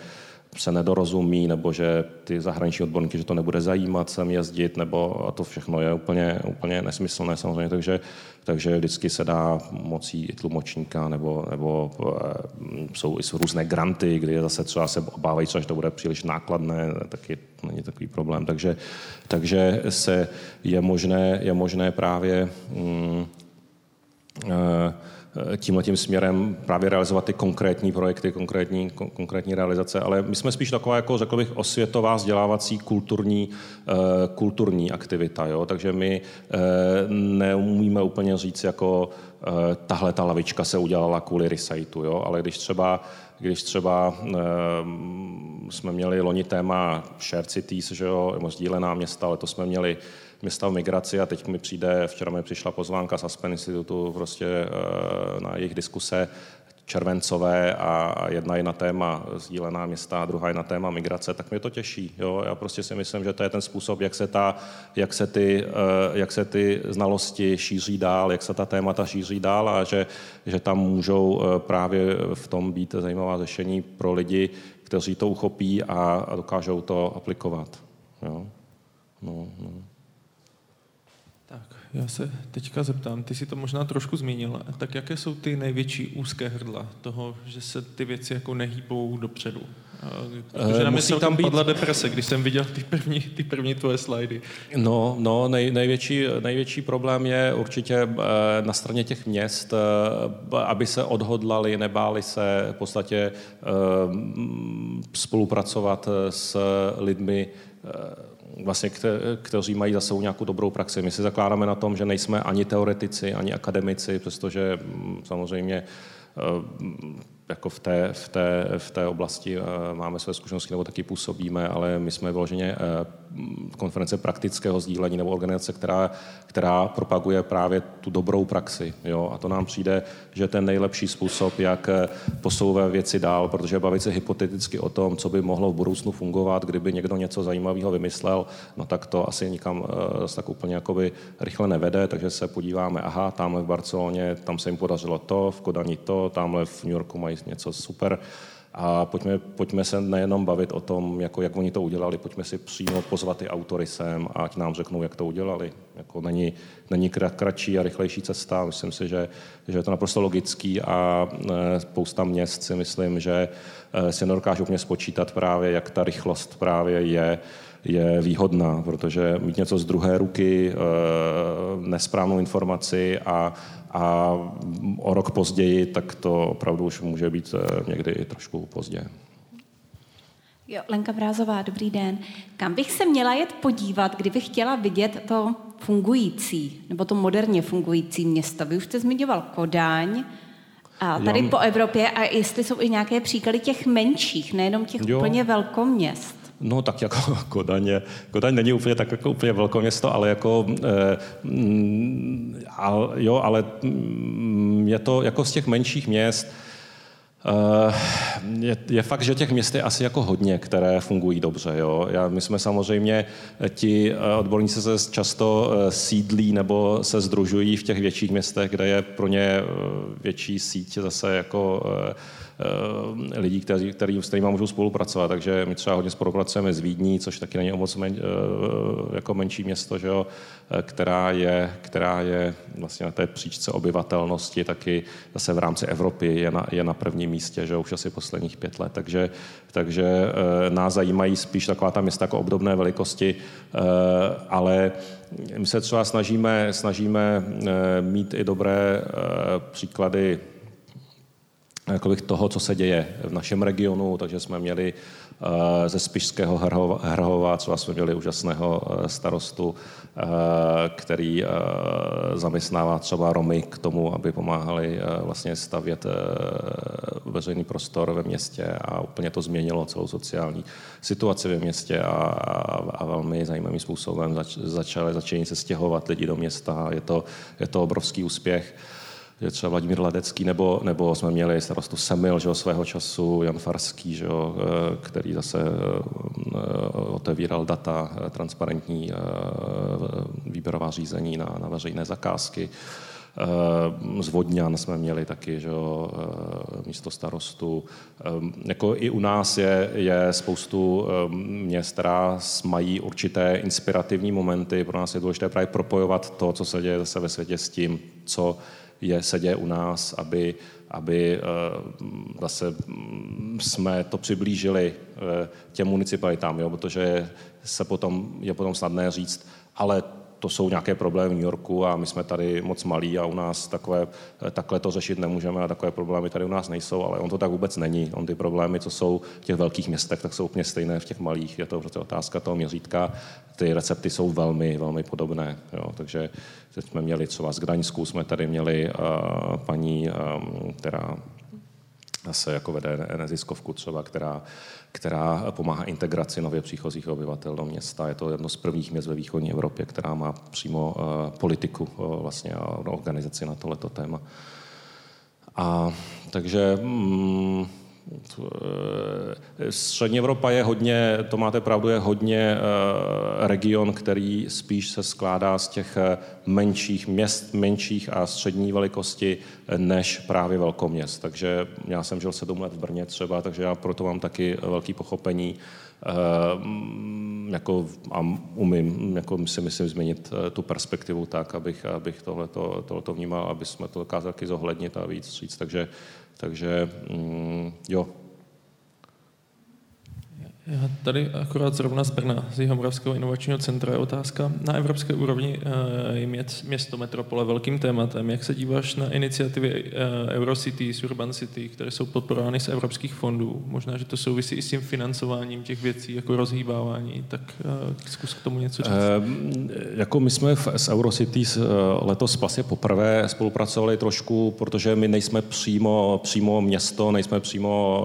S1: se nedorozumí, nebo že ty zahraniční odborníky, že to nebude zajímat sem jezdit, nebo a to všechno je úplně, úplně nesmyslné samozřejmě, takže, takže vždycky se dá mocí i tlumočníka, nebo, nebo e, jsou, jsou různé granty, kdy zase třeba se obávají, že to bude příliš nákladné, taky není takový problém. Takže, takže se je možné, je možné právě mm, e, tímhle tím směrem právě realizovat ty konkrétní projekty, konkrétní, konkrétní realizace, ale my jsme spíš taková, jako řekl bych, osvětová, vzdělávací, kulturní, kulturní aktivita. Jo? Takže my neumíme úplně říct, jako tahle ta lavička se udělala kvůli reciteu, jo? ale když třeba když třeba jsme měli loni téma Shared Cities, že jo, nebo sdílená města, ale to jsme měli města v migraci a teď mi přijde, včera mi přišla pozvánka z Aspen Institutu prostě e, na jejich diskuse červencové a jedna je na téma sdílená města a druhá je na téma migrace, tak mě to těší. Jo? Já prostě si myslím, že to je ten způsob, jak se, ta, jak se, ty, eh, jak se ty znalosti šíří dál, jak se ta témata šíří dál a že, že tam můžou eh, právě v tom být zajímavá řešení pro lidi, kteří to uchopí a, dokážou to aplikovat. Jo? No, no.
S2: Já se teďka zeptám, ty si to možná trošku zmínil, tak jaké jsou ty největší úzké hrdla toho, že se ty věci jako nehýbou dopředu? Protože na mě tam být... padla deprese, když jsem viděl ty první, ty první tvoje slajdy.
S1: No, no nej, největší, největší problém je určitě eh, na straně těch měst, eh, aby se odhodlali, nebáli se v podstatě eh, spolupracovat s lidmi, vlastně, kteří mají za sebou nějakou dobrou praxi. My si zakládáme na tom, že nejsme ani teoretici, ani akademici, přestože mm, samozřejmě jako v té, v té, v té oblasti eh, máme své zkušenosti nebo taky působíme, ale my jsme vyloženě eh, konference praktického sdílení nebo organizace, která, která propaguje právě tu dobrou praxi. Jo? A to nám přijde, že ten nejlepší způsob, jak eh, posouvat věci dál, protože bavit se hypoteticky o tom, co by mohlo v budoucnu fungovat, kdyby někdo něco zajímavého vymyslel, no tak to asi nikam tak úplně jakoby rychle nevede, takže se podíváme, aha, tamhle v Barceloně, tam se jim podařilo to, v Kodani to, tamhle v New Yorku mají něco super. A pojďme, pojďme se nejenom bavit o tom, jako, jak oni to udělali, pojďme si přímo pozvat ty autory sem a ať nám řeknou, jak to udělali. Jako není, není kratší a rychlejší cesta. Myslím si, že, že je to naprosto logický a e, spousta měst si myslím, že e, si nedokážou úplně spočítat právě, jak ta rychlost právě je je výhodná, protože mít něco z druhé ruky, e, nesprávnou informaci a a o rok později, tak to opravdu už může být eh, někdy i trošku pozdě.
S4: Jo, Lenka Brázová, dobrý den. Kam bych se měla jet podívat, kdybych chtěla vidět to fungující, nebo to moderně fungující město? Vy už jste zmiňoval Kodáň, a tady jo. po Evropě, a jestli jsou i nějaké příklady těch menších, nejenom těch jo. úplně velkoměst.
S1: No tak jako [LAUGHS] Kodaň, je, Kodaň není úplně tak jako úplně velké město, ale jako, eh, mm, al, jo, ale mm, je to jako z těch menších měst, eh, je, je fakt, že těch měst je asi jako hodně, které fungují dobře. Jo? Já, my jsme samozřejmě, ti eh, odborníci se často eh, sídlí nebo se združují v těch větších městech, kde je pro ně větší síť zase jako Eh, lidí, kteří, který, s kterými můžou spolupracovat. Takže my třeba hodně spolupracujeme s Vídní, což taky není moc men, eh, jako menší město, že jo, eh, která, je, která je vlastně na té příčce obyvatelnosti taky zase v rámci Evropy je na, je na prvním místě, že jo, už asi posledních pět let. Takže, takže nás zajímají spíš taková ta města jako obdobné velikosti, ale my se třeba snažíme, snažíme mít i dobré příklady jakoby toho, co se děje v našem regionu, takže jsme měli eh, ze Spišského Hrhova, třeba jsme měli úžasného eh, starostu, eh, který zaměstnává třeba Romy k tomu, aby pomáhali vlastně stavět veřejný prostor ve městě a úplně to změnilo celou sociální situaci ve městě a, a, velmi zajímavým způsobem zač, začali, začali se stěhovat lidi do města. Je to, je to obrovský úspěch je třeba Vladimír Ladecký, nebo, nebo jsme měli starostu Semil, že svého času, Jan Farský, že eh, který zase eh, otevíral data, eh, transparentní výběrová řízení na, na veřejné zakázky. Z Vodňan jsme měli taky že místo starostu. Jako I u nás je, je spoustu měst, která mají určité inspirativní momenty. Pro nás je důležité právě propojovat to, co se děje zase ve světě s tím, co je, se děje u nás, aby, aby eh, zase mm, jsme to přiblížili eh, těm municipalitám, jo, protože se potom, je potom snadné říct, ale to jsou nějaké problémy v New Yorku a my jsme tady moc malí a u nás takové, takhle to řešit nemůžeme a takové problémy tady u nás nejsou, ale on to tak vůbec není. On ty problémy, co jsou v těch velkých městech, tak jsou úplně stejné v těch malých. Je to prostě otázka toho měřítka. Ty recepty jsou velmi, velmi podobné. Jo. Takže teď jsme měli třeba z Gdaňsku, jsme tady měli uh, paní, um, která se jako vede neziskovku třeba, která, která pomáhá integraci nově příchozích obyvatel do města. Je to jedno z prvních měst ve východní Evropě, která má přímo uh, politiku uh, vlastně a organizaci na tohleto téma. A takže mm, Střední Evropa je hodně, to máte pravdu, je hodně region, který spíš se skládá z těch menších měst, menších a střední velikosti, než právě velkoměst. Takže já jsem žil sedm let v Brně třeba, takže já proto mám taky velký pochopení jako, a umím, jako si myslím, změnit tu perspektivu tak, abych, abych tohleto, tohleto vnímal, aby jsme to dokázali zohlednit a víc říct. Takže takže mm, jo.
S2: Já tady akorát zrovna z Brna, z Jihomoravského inovačního centra je otázka. Na evropské úrovni eh, je město metropole velkým tématem. Jak se díváš na iniciativy eh, Eurocities, Urban City, které jsou podporovány z evropských fondů? Možná, že to souvisí i s tím financováním těch věcí, jako rozhýbávání. Tak eh, zkus k tomu něco říct.
S1: E, jako my jsme s Eurocities letos vlastně poprvé spolupracovali trošku, protože my nejsme přímo, přímo město, nejsme přímo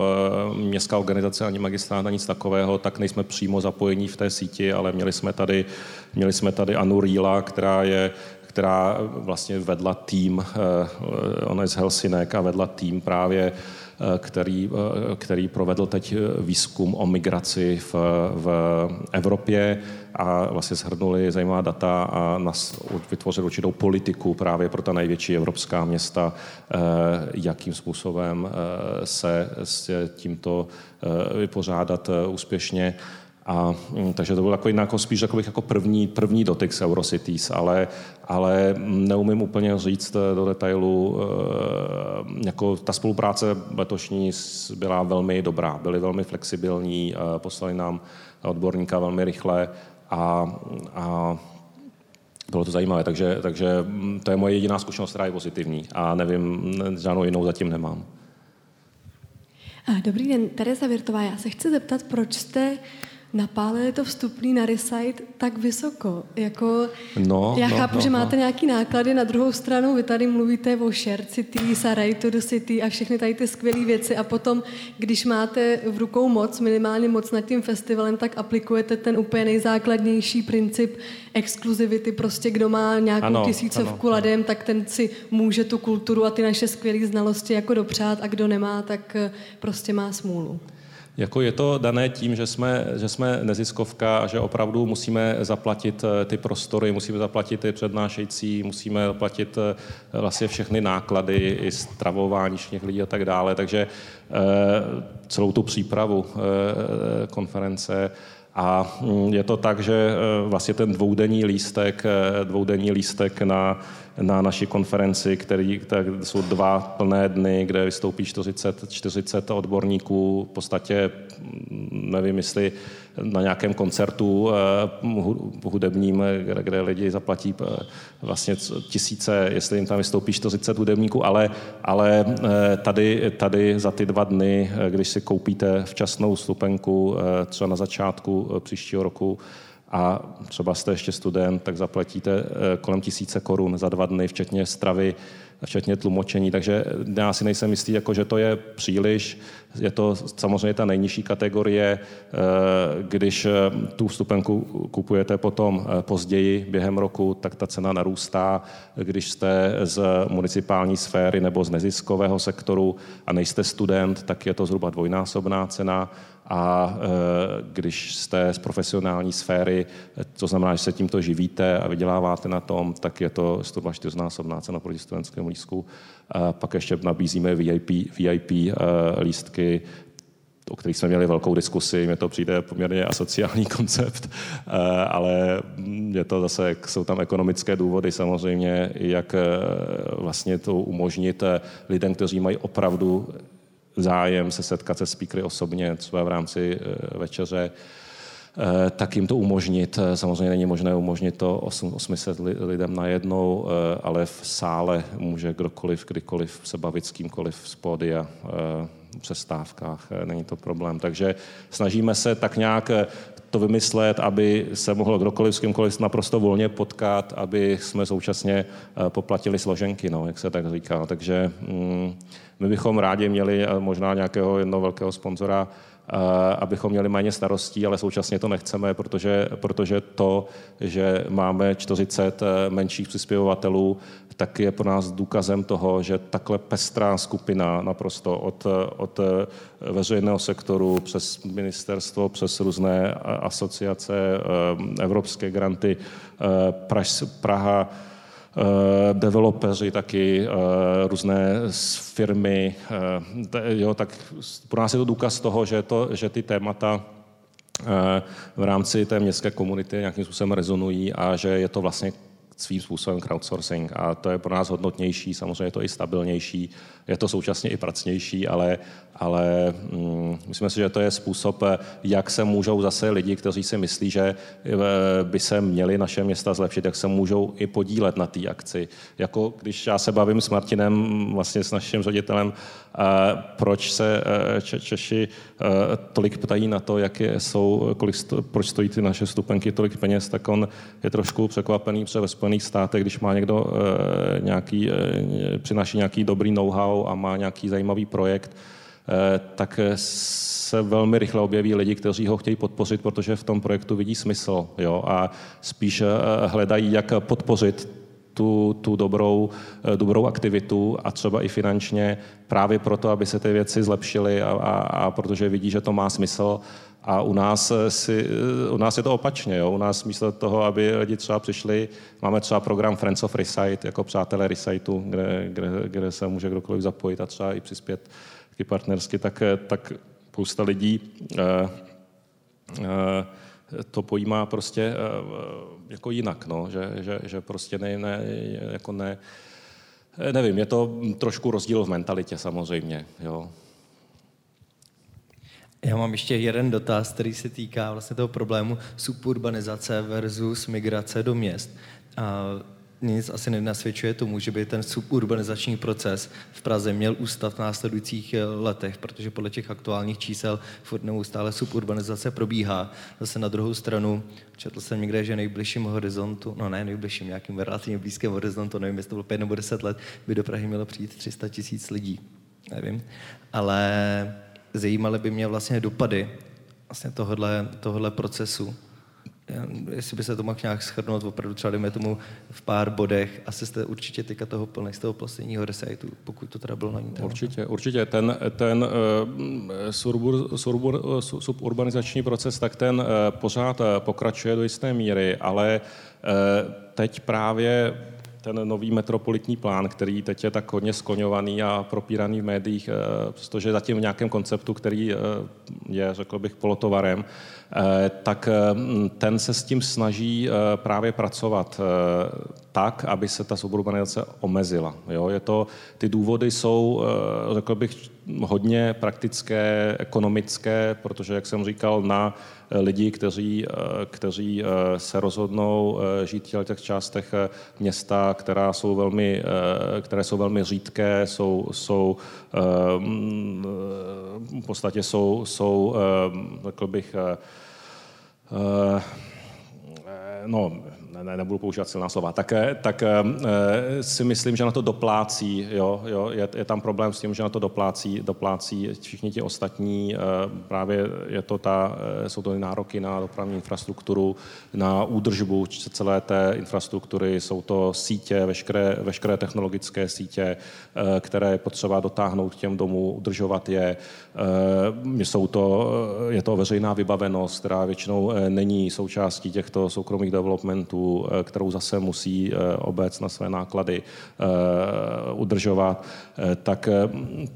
S1: městská organizace ani magistrát, ani nic takového takového, tak nejsme přímo zapojení v té síti, ale měli jsme tady, měli jsme tady Anu Rýla, která je která vlastně vedla tým, eh, ona je z Helsinek a vedla tým právě který, eh, který provedl teď výzkum o migraci v, v Evropě a vlastně shrnuli zajímavá data a nas, vytvořili určitou politiku právě pro ta největší evropská města, jakým způsobem se s tímto vypořádat úspěšně. A, mm, takže to byl jako, jako spíš jako, jako první, první dotyk s Eurocities, ale, ale neumím úplně říct eh, do detailu. Eh, jako ta spolupráce letošní byla velmi dobrá, byli velmi flexibilní, eh, poslali nám odborníka velmi rychle a, a bylo to zajímavé, takže, takže mm, to je moje jediná zkušenost, která je pozitivní a nevím, žádnou jinou zatím nemám.
S5: Dobrý den, Tereza Virtová. Já se chci zeptat, proč jste napálili to vstupný na Resite tak vysoko. Jako, no, já no, chápu, no, že máte no. nějaký náklady, na druhou stranu vy tady mluvíte o Share Cities a Right to the City a všechny tady ty skvělé věci a potom, když máte v rukou moc, minimálně moc nad tím festivalem, tak aplikujete ten úplně nejzákladnější princip exkluzivity, prostě kdo má nějakou ano, tisícovku ano, ladem, ano. tak ten si může tu kulturu a ty naše skvělé znalosti jako dopřát a kdo nemá, tak eh, prostě má smůlu.
S1: Jako je to dané tím, že jsme, že jsme neziskovka a že opravdu musíme zaplatit eh, ty prostory, musíme zaplatit ty přednášející, musíme zaplatit eh, vlastně všechny náklady, i stravování všech lidí a tak dále. Takže eh, celou tu přípravu konference a mm, je to tak, že vlastně ten dvoudenní lístek, dvoudenní lístek na na naší konferenci, který, tak jsou dva plné dny, kde vystoupí 40, 40 odborníků, v podstatě nevím, jestli na nějakém koncertu eh, hudebním, kde, kde lidi zaplatí vlastně tisíce, jestli jim tam vystoupí 40 hudebníků, ale, ale tady, tady za ty dva dny, když si koupíte včasnou stupenku třeba na začátku příštího roku, a třeba jste ještě student, tak zaplatíte eh, kolem tisíce korun za dva dny, včetně stravy, včetně tlumočení, takže já si nejsem jistý, jako, že to je příliš. Je to samozřejmě ta nejnižší kategorie, eh, když eh, tu vstupenku kupujete potom později během roku, tak ta cena narůstá. Když jste z municipální sféry nebo z neziskového sektoru a nejste student, tak je to zhruba dvojnásobná cena a e, když jste z profesionální sféry, to znamená, že se tímto živíte a vyděláváte na tom, tak je to 124 násobná cena proti studentskému lístku. A pak ještě nabízíme VIP, VIP e, lístky, o kterých jsme měli velkou diskusi, mně to přijde poměrně asociální [LAUGHS] koncept, e, ale je to zase, jsou tam ekonomické důvody samozřejmě, jak vlastně to umožnit lidem, kteří mají opravdu zájem se setkat se speakery osobně, třeba v rámci eh, večeře, tak jim to umožnit. Samozřejmě není možné umožnit to 800 lidem najednou, ale v sále může kdokoliv, kdykoliv se bavit s kýmkoliv z pódia přestávkách, není to problém. Takže snažíme se tak nějak to vymyslet, aby se mohl kdokoliv s kýmkoliv naprosto volně potkat, aby jsme současně eh, poplatili složenky, no, jak se tak říká. Takže mm, my bychom rádi měli eh, možná nějakého jednoho velkého sponzora, eh, abychom měli méně starostí, ale současně to nechceme, protože, protože to, že máme 40 menších přispěvovatelů, tak je pro nás důkazem toho, že takhle pestrá skupina naprosto od, od veřejného sektoru přes ministerstvo, přes různé asociace, eh, evropské granty, eh, Praha, eh, developeři taky, různé firmy. Jo, tak pro nás je to důkaz toho, že, to, že ty témata v rámci té městské komunity nějakým způsobem rezonují a že je to vlastně svým způsobem crowdsourcing a to je pro nás hodnotnější, samozřejmě je to i stabilnější, je to současně i pracnější, ale, ale mm, myslím si, že to je způsob, jak se můžou zase lidi, kteří si myslí, že eh, by se měli naše města zlepšit, jak se můžou i podílet na té akci. Jako když já se bavím s Martinem, vlastně s naším ředitelem, proč se eh, Češi eh, tolik ptají na to, jak jsou, kolik sto, proč stojí ty naše stupenky tolik peněz, tak on je trošku překvapený, protože ve Spojených státech, když má někdo nějaký, přináší nějaký dobrý know-how a má nějaký zajímavý projekt, tak se velmi rychle objeví lidi, kteří ho chtějí podpořit, protože v tom projektu vidí smysl jo, a spíš hledají, jak podpořit tu, tu dobrou, eh, dobrou aktivitu a třeba i finančně právě proto, aby se ty věci zlepšily a, a, a protože vidí, že to má smysl. A u nás, eh, si, eh, u nás je to opačně. Jo? U nás místo toho, aby lidi třeba přišli, máme třeba program Friends of Recite, jako přátelé Reciteu, kde, kde, kde se může kdokoliv zapojit a třeba i přispět taky partnersky, tak, tak spousta lidí uh, uh, to pojímá prostě eh, jako jinak, no, že, že, že prostě ne, ne, jako ne, nevím, je to trošku rozdíl v mentalitě samozřejmě, jo.
S3: Já mám ještě jeden dotaz, který se týká vlastně toho problému suburbanizace versus migrace do měst. A nic asi nenasvědčuje tomu, že by ten suburbanizační proces v Praze měl ústav v následujících eh, letech, protože podle těch aktuálních čísel furt neustále suburbanizace probíhá. Zase na druhou stranu, četl jsem někde, že nejbližším horizontu, no ne nejbližším, nějakým relativně blízkém horizontu, nevím, jestli to bylo 5 nebo 10 let, by do Prahy mělo přijít 300 tisíc lidí. Nevím. Ale zajímaly by mě vlastně dopady vlastně tohohle, tohohle procesu jestli by se to mohl nějak schrnout opravdu třeba dejme tomu v pár bodech, asi jste určitě teďka toho plný z toho posledního resajtu, pokud to teda bylo na ní.
S1: Určitě, určitě. Ten, ten uh, surbur, surbur, suburbanizační proces, tak ten uh, pořád pokračuje do jisté míry, ale teď právě ten nový metropolitní plán, který teď je tak hodně skloňovaný a propíraný v médiích, přestože je zatím v nějakém konceptu, který je, řekl bych, polotovarem, Eh, tak eh, ten se s tím snaží eh, právě pracovat tak, aby se ta suburbanizace omezila. Jo? Je to, ty důvody jsou, řekl bych, hodně praktické, ekonomické, protože, jak jsem říkal, na lidi, kteří, kteří se rozhodnou žít v těch částech města, která jsou velmi, které jsou velmi řídké, jsou, jsou v podstatě jsou, jsou řekl bych, no, ne, nebudu používat silná slova, tak, tak e, si myslím, že na to doplácí, jo, jo, je, je tam problém s tím, že na to doplácí, doplácí všichni ti ostatní, právě je to ta, jsou to nároky na dopravní infrastrukturu, na údržbu celé té infrastruktury, jsou to sítě, veškeré, veškeré technologické sítě, které je potřeba dotáhnout těm domů, udržovat je, jsou to, je to veřejná vybavenost, která většinou není součástí těchto soukromých developmentů, kterou, kterou zase musí obec na své náklady udržovat, tak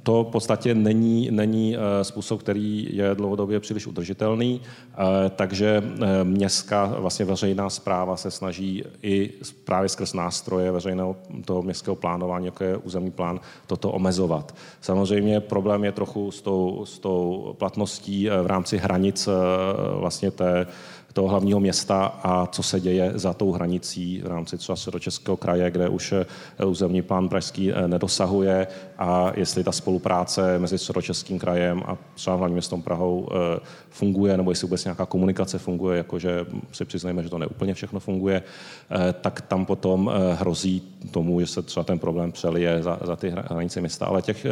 S1: to v podstatě není, není způsob, který je dlouhodobě příliš udržitelný, takže městská, vlastně veřejná zpráva se snaží i právě skrz nástroje veřejného toho městského plánování, jako je územní plán, toto omezovat. Samozřejmě problém je trochu s tou, s tou platností v rámci hranic vlastně té toho hlavního města a co se děje za tou hranicí v rámci třeba Českého kraje, kde už eh, územní plán pražský eh, nedosahuje a jestli ta spolupráce mezi Středočeským krajem a třeba hlavním městem Prahou eh, funguje, nebo jestli vůbec nějaká komunikace funguje, jakože si přiznejme, že to neúplně všechno funguje, tak tam potom hrozí tomu, že se třeba ten problém přelije za, za ty hranice města. Ale těch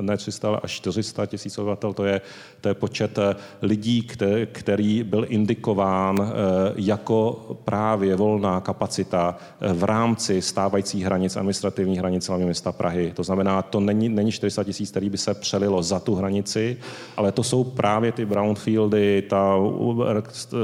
S1: ne 300 až 400 tisíc obyvatel, to je, to je počet lidí, který byl indikován vnímán eh, jako právě volná kapacita eh, v rámci stávajících hranic, administrativních hranic hlavního města Prahy. To znamená, to není, není 400 tisíc, který by se přelilo za tu hranici, ale to jsou právě ty brownfieldy, ta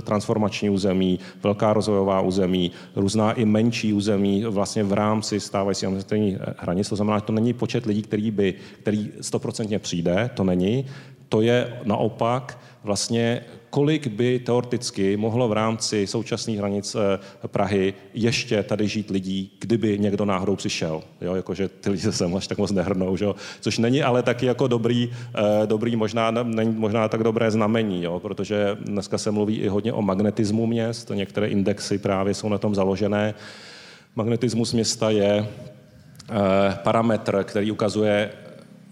S1: transformační území, velká rozvojová území, různá i menší území vlastně v rámci stávajících administrativních hranic. To znamená, že to není počet lidí, který by, který stoprocentně přijde, to není. To je naopak vlastně kolik by teoreticky mohlo v rámci současných hranic eh, Prahy ještě tady žít lidí, kdyby někdo náhodou přišel. Jo? Jakože ty lidi se sem až tak moc nehrnou, že? což není ale taky jako dobrý, eh, dobrý možná, není možná tak dobré znamení, jo? protože dneska se mluví i hodně o magnetismu měst, některé indexy právě jsou na tom založené. Magnetismus města je eh, parametr, který ukazuje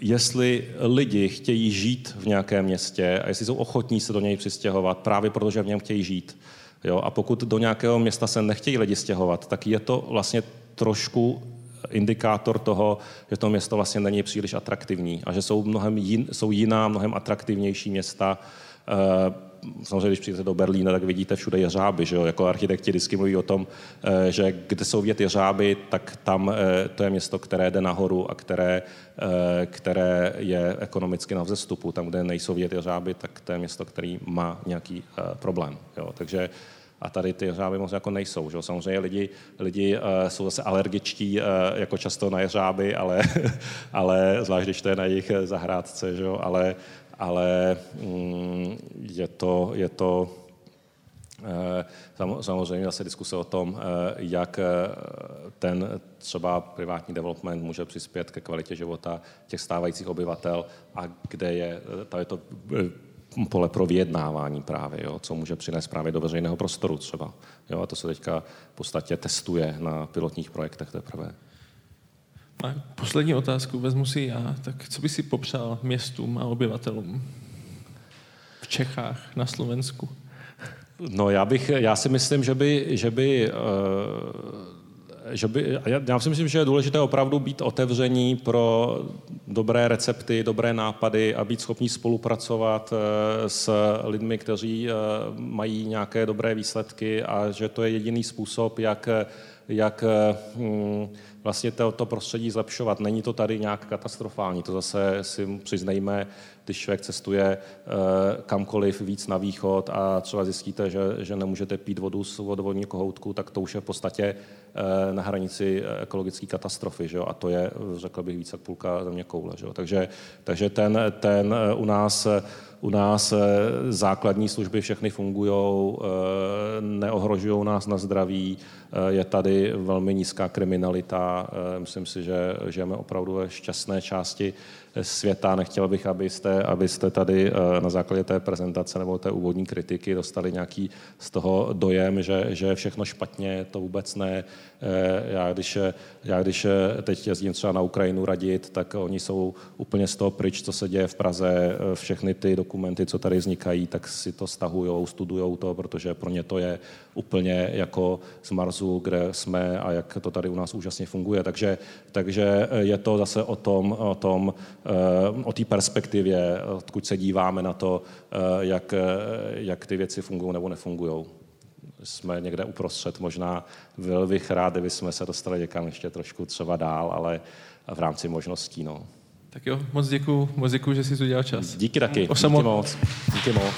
S1: jestli lidi chtějí žít v nějakém městě a jestli jsou ochotní se do něj přistěhovat právě protože v něm chtějí žít. Jo? A pokud do nějakého města se nechtějí lidi stěhovat, tak je to vlastně trošku indikátor toho, že to město vlastně není příliš atraktivní a že jsou, mnohem jin, jsou jiná, mnohem atraktivnější města, eh, samozřejmě, když přijdete do Berlína, tak vidíte všude jeřáby, že jo? Jako architekti vždycky mluví o tom, eh, že kde jsou vidět jeřáby, tak tam eh, to je město, které jde nahoru a které, eh, které je ekonomicky na vzestupu. Tam, kde nejsou vidět jeřáby, tak to je město, který má nějaký problém. Jo? Takže a tady ty jeřáby moc jako nejsou. Že? Samozřejmě lidi, lidi uh, jsou zase alergičtí uh, jako často na jeřáby, ale, [LAUGHS] ale zvlášť, když to je na jejich zahrádce, že? ale ale mm, je to, je to eh, Samozřejmě zase diskuse o tom, eh, jak eh, ten třeba privátní development může přispět ke kvalitě života těch stávajících obyvatel a kde je, to je to pole pro vyjednávání právě, jo, co může přinést právě do veřejného prostoru třeba. Jo, a to se teďka v podstatě testuje na pilotních projektech teprve.
S2: A poslední otázku vezmu si já. Tak co by si popřál městům a obyvatelům v Čechách, na Slovensku?
S1: No já bych, já si myslím, že by, že by eh, že by, já si myslím, že je důležité opravdu být otevření pro dobré recepty, dobré nápady a být schopní spolupracovat eh, s lidmi, kteří eh, mají nějaké dobré výsledky a že to je jediný způsob, jak, jak hm, vlastně to, to prostředí zlepšovat. Není to tady nějak katastrofální, to zase si přiznejme, když člověk cestuje eh, kamkoliv víc na východ a třeba zjistíte, že, že nemůžete pít vodu z vodovodního kohoutku, tak to už je v podstatě eh, na hranici ekologické katastrofy. Že? A to je, řekl bych, více jak půlka země koule. Že? Takže, takže ten, ten eh, u nás u nás základní služby všechny fungují, neohrožují nás na zdraví, je tady velmi nízká kriminalita. Myslím si, že žijeme opravdu ve šťastné části světa. Nechtěl bych, abyste, abyste tady eh, na základě té prezentace nebo té úvodní kritiky dostali nějaký z toho dojem, že, že je všechno špatně, to vůbec ne. Eh, já když, já když teď jezdím třeba na Ukrajinu radit, tak oni jsou úplně z toho pryč, co se děje v Praze. Eh, všechny ty dokumenty, co tady vznikají, tak si to stahují, studují to, protože pro ně to je úplně jako z Marsu, kde jsme a jak to tady u nás úžasně funguje. Takže, takže je to zase o tom, o tom Eh, o té perspektivě, odkud se díváme na to, eh, jak, eh, jak ty věci fungují nebo nefungují. Jsme někde uprostřed, možná byl bych rád, kdyby jsme se dostali někam ještě trošku třeba dál, ale v rámci možností. No.
S2: Tak jo, moc děkuji, moc děkuji, že jsi tu dělal čas.
S1: Díky taky, díky moc. Díky moc.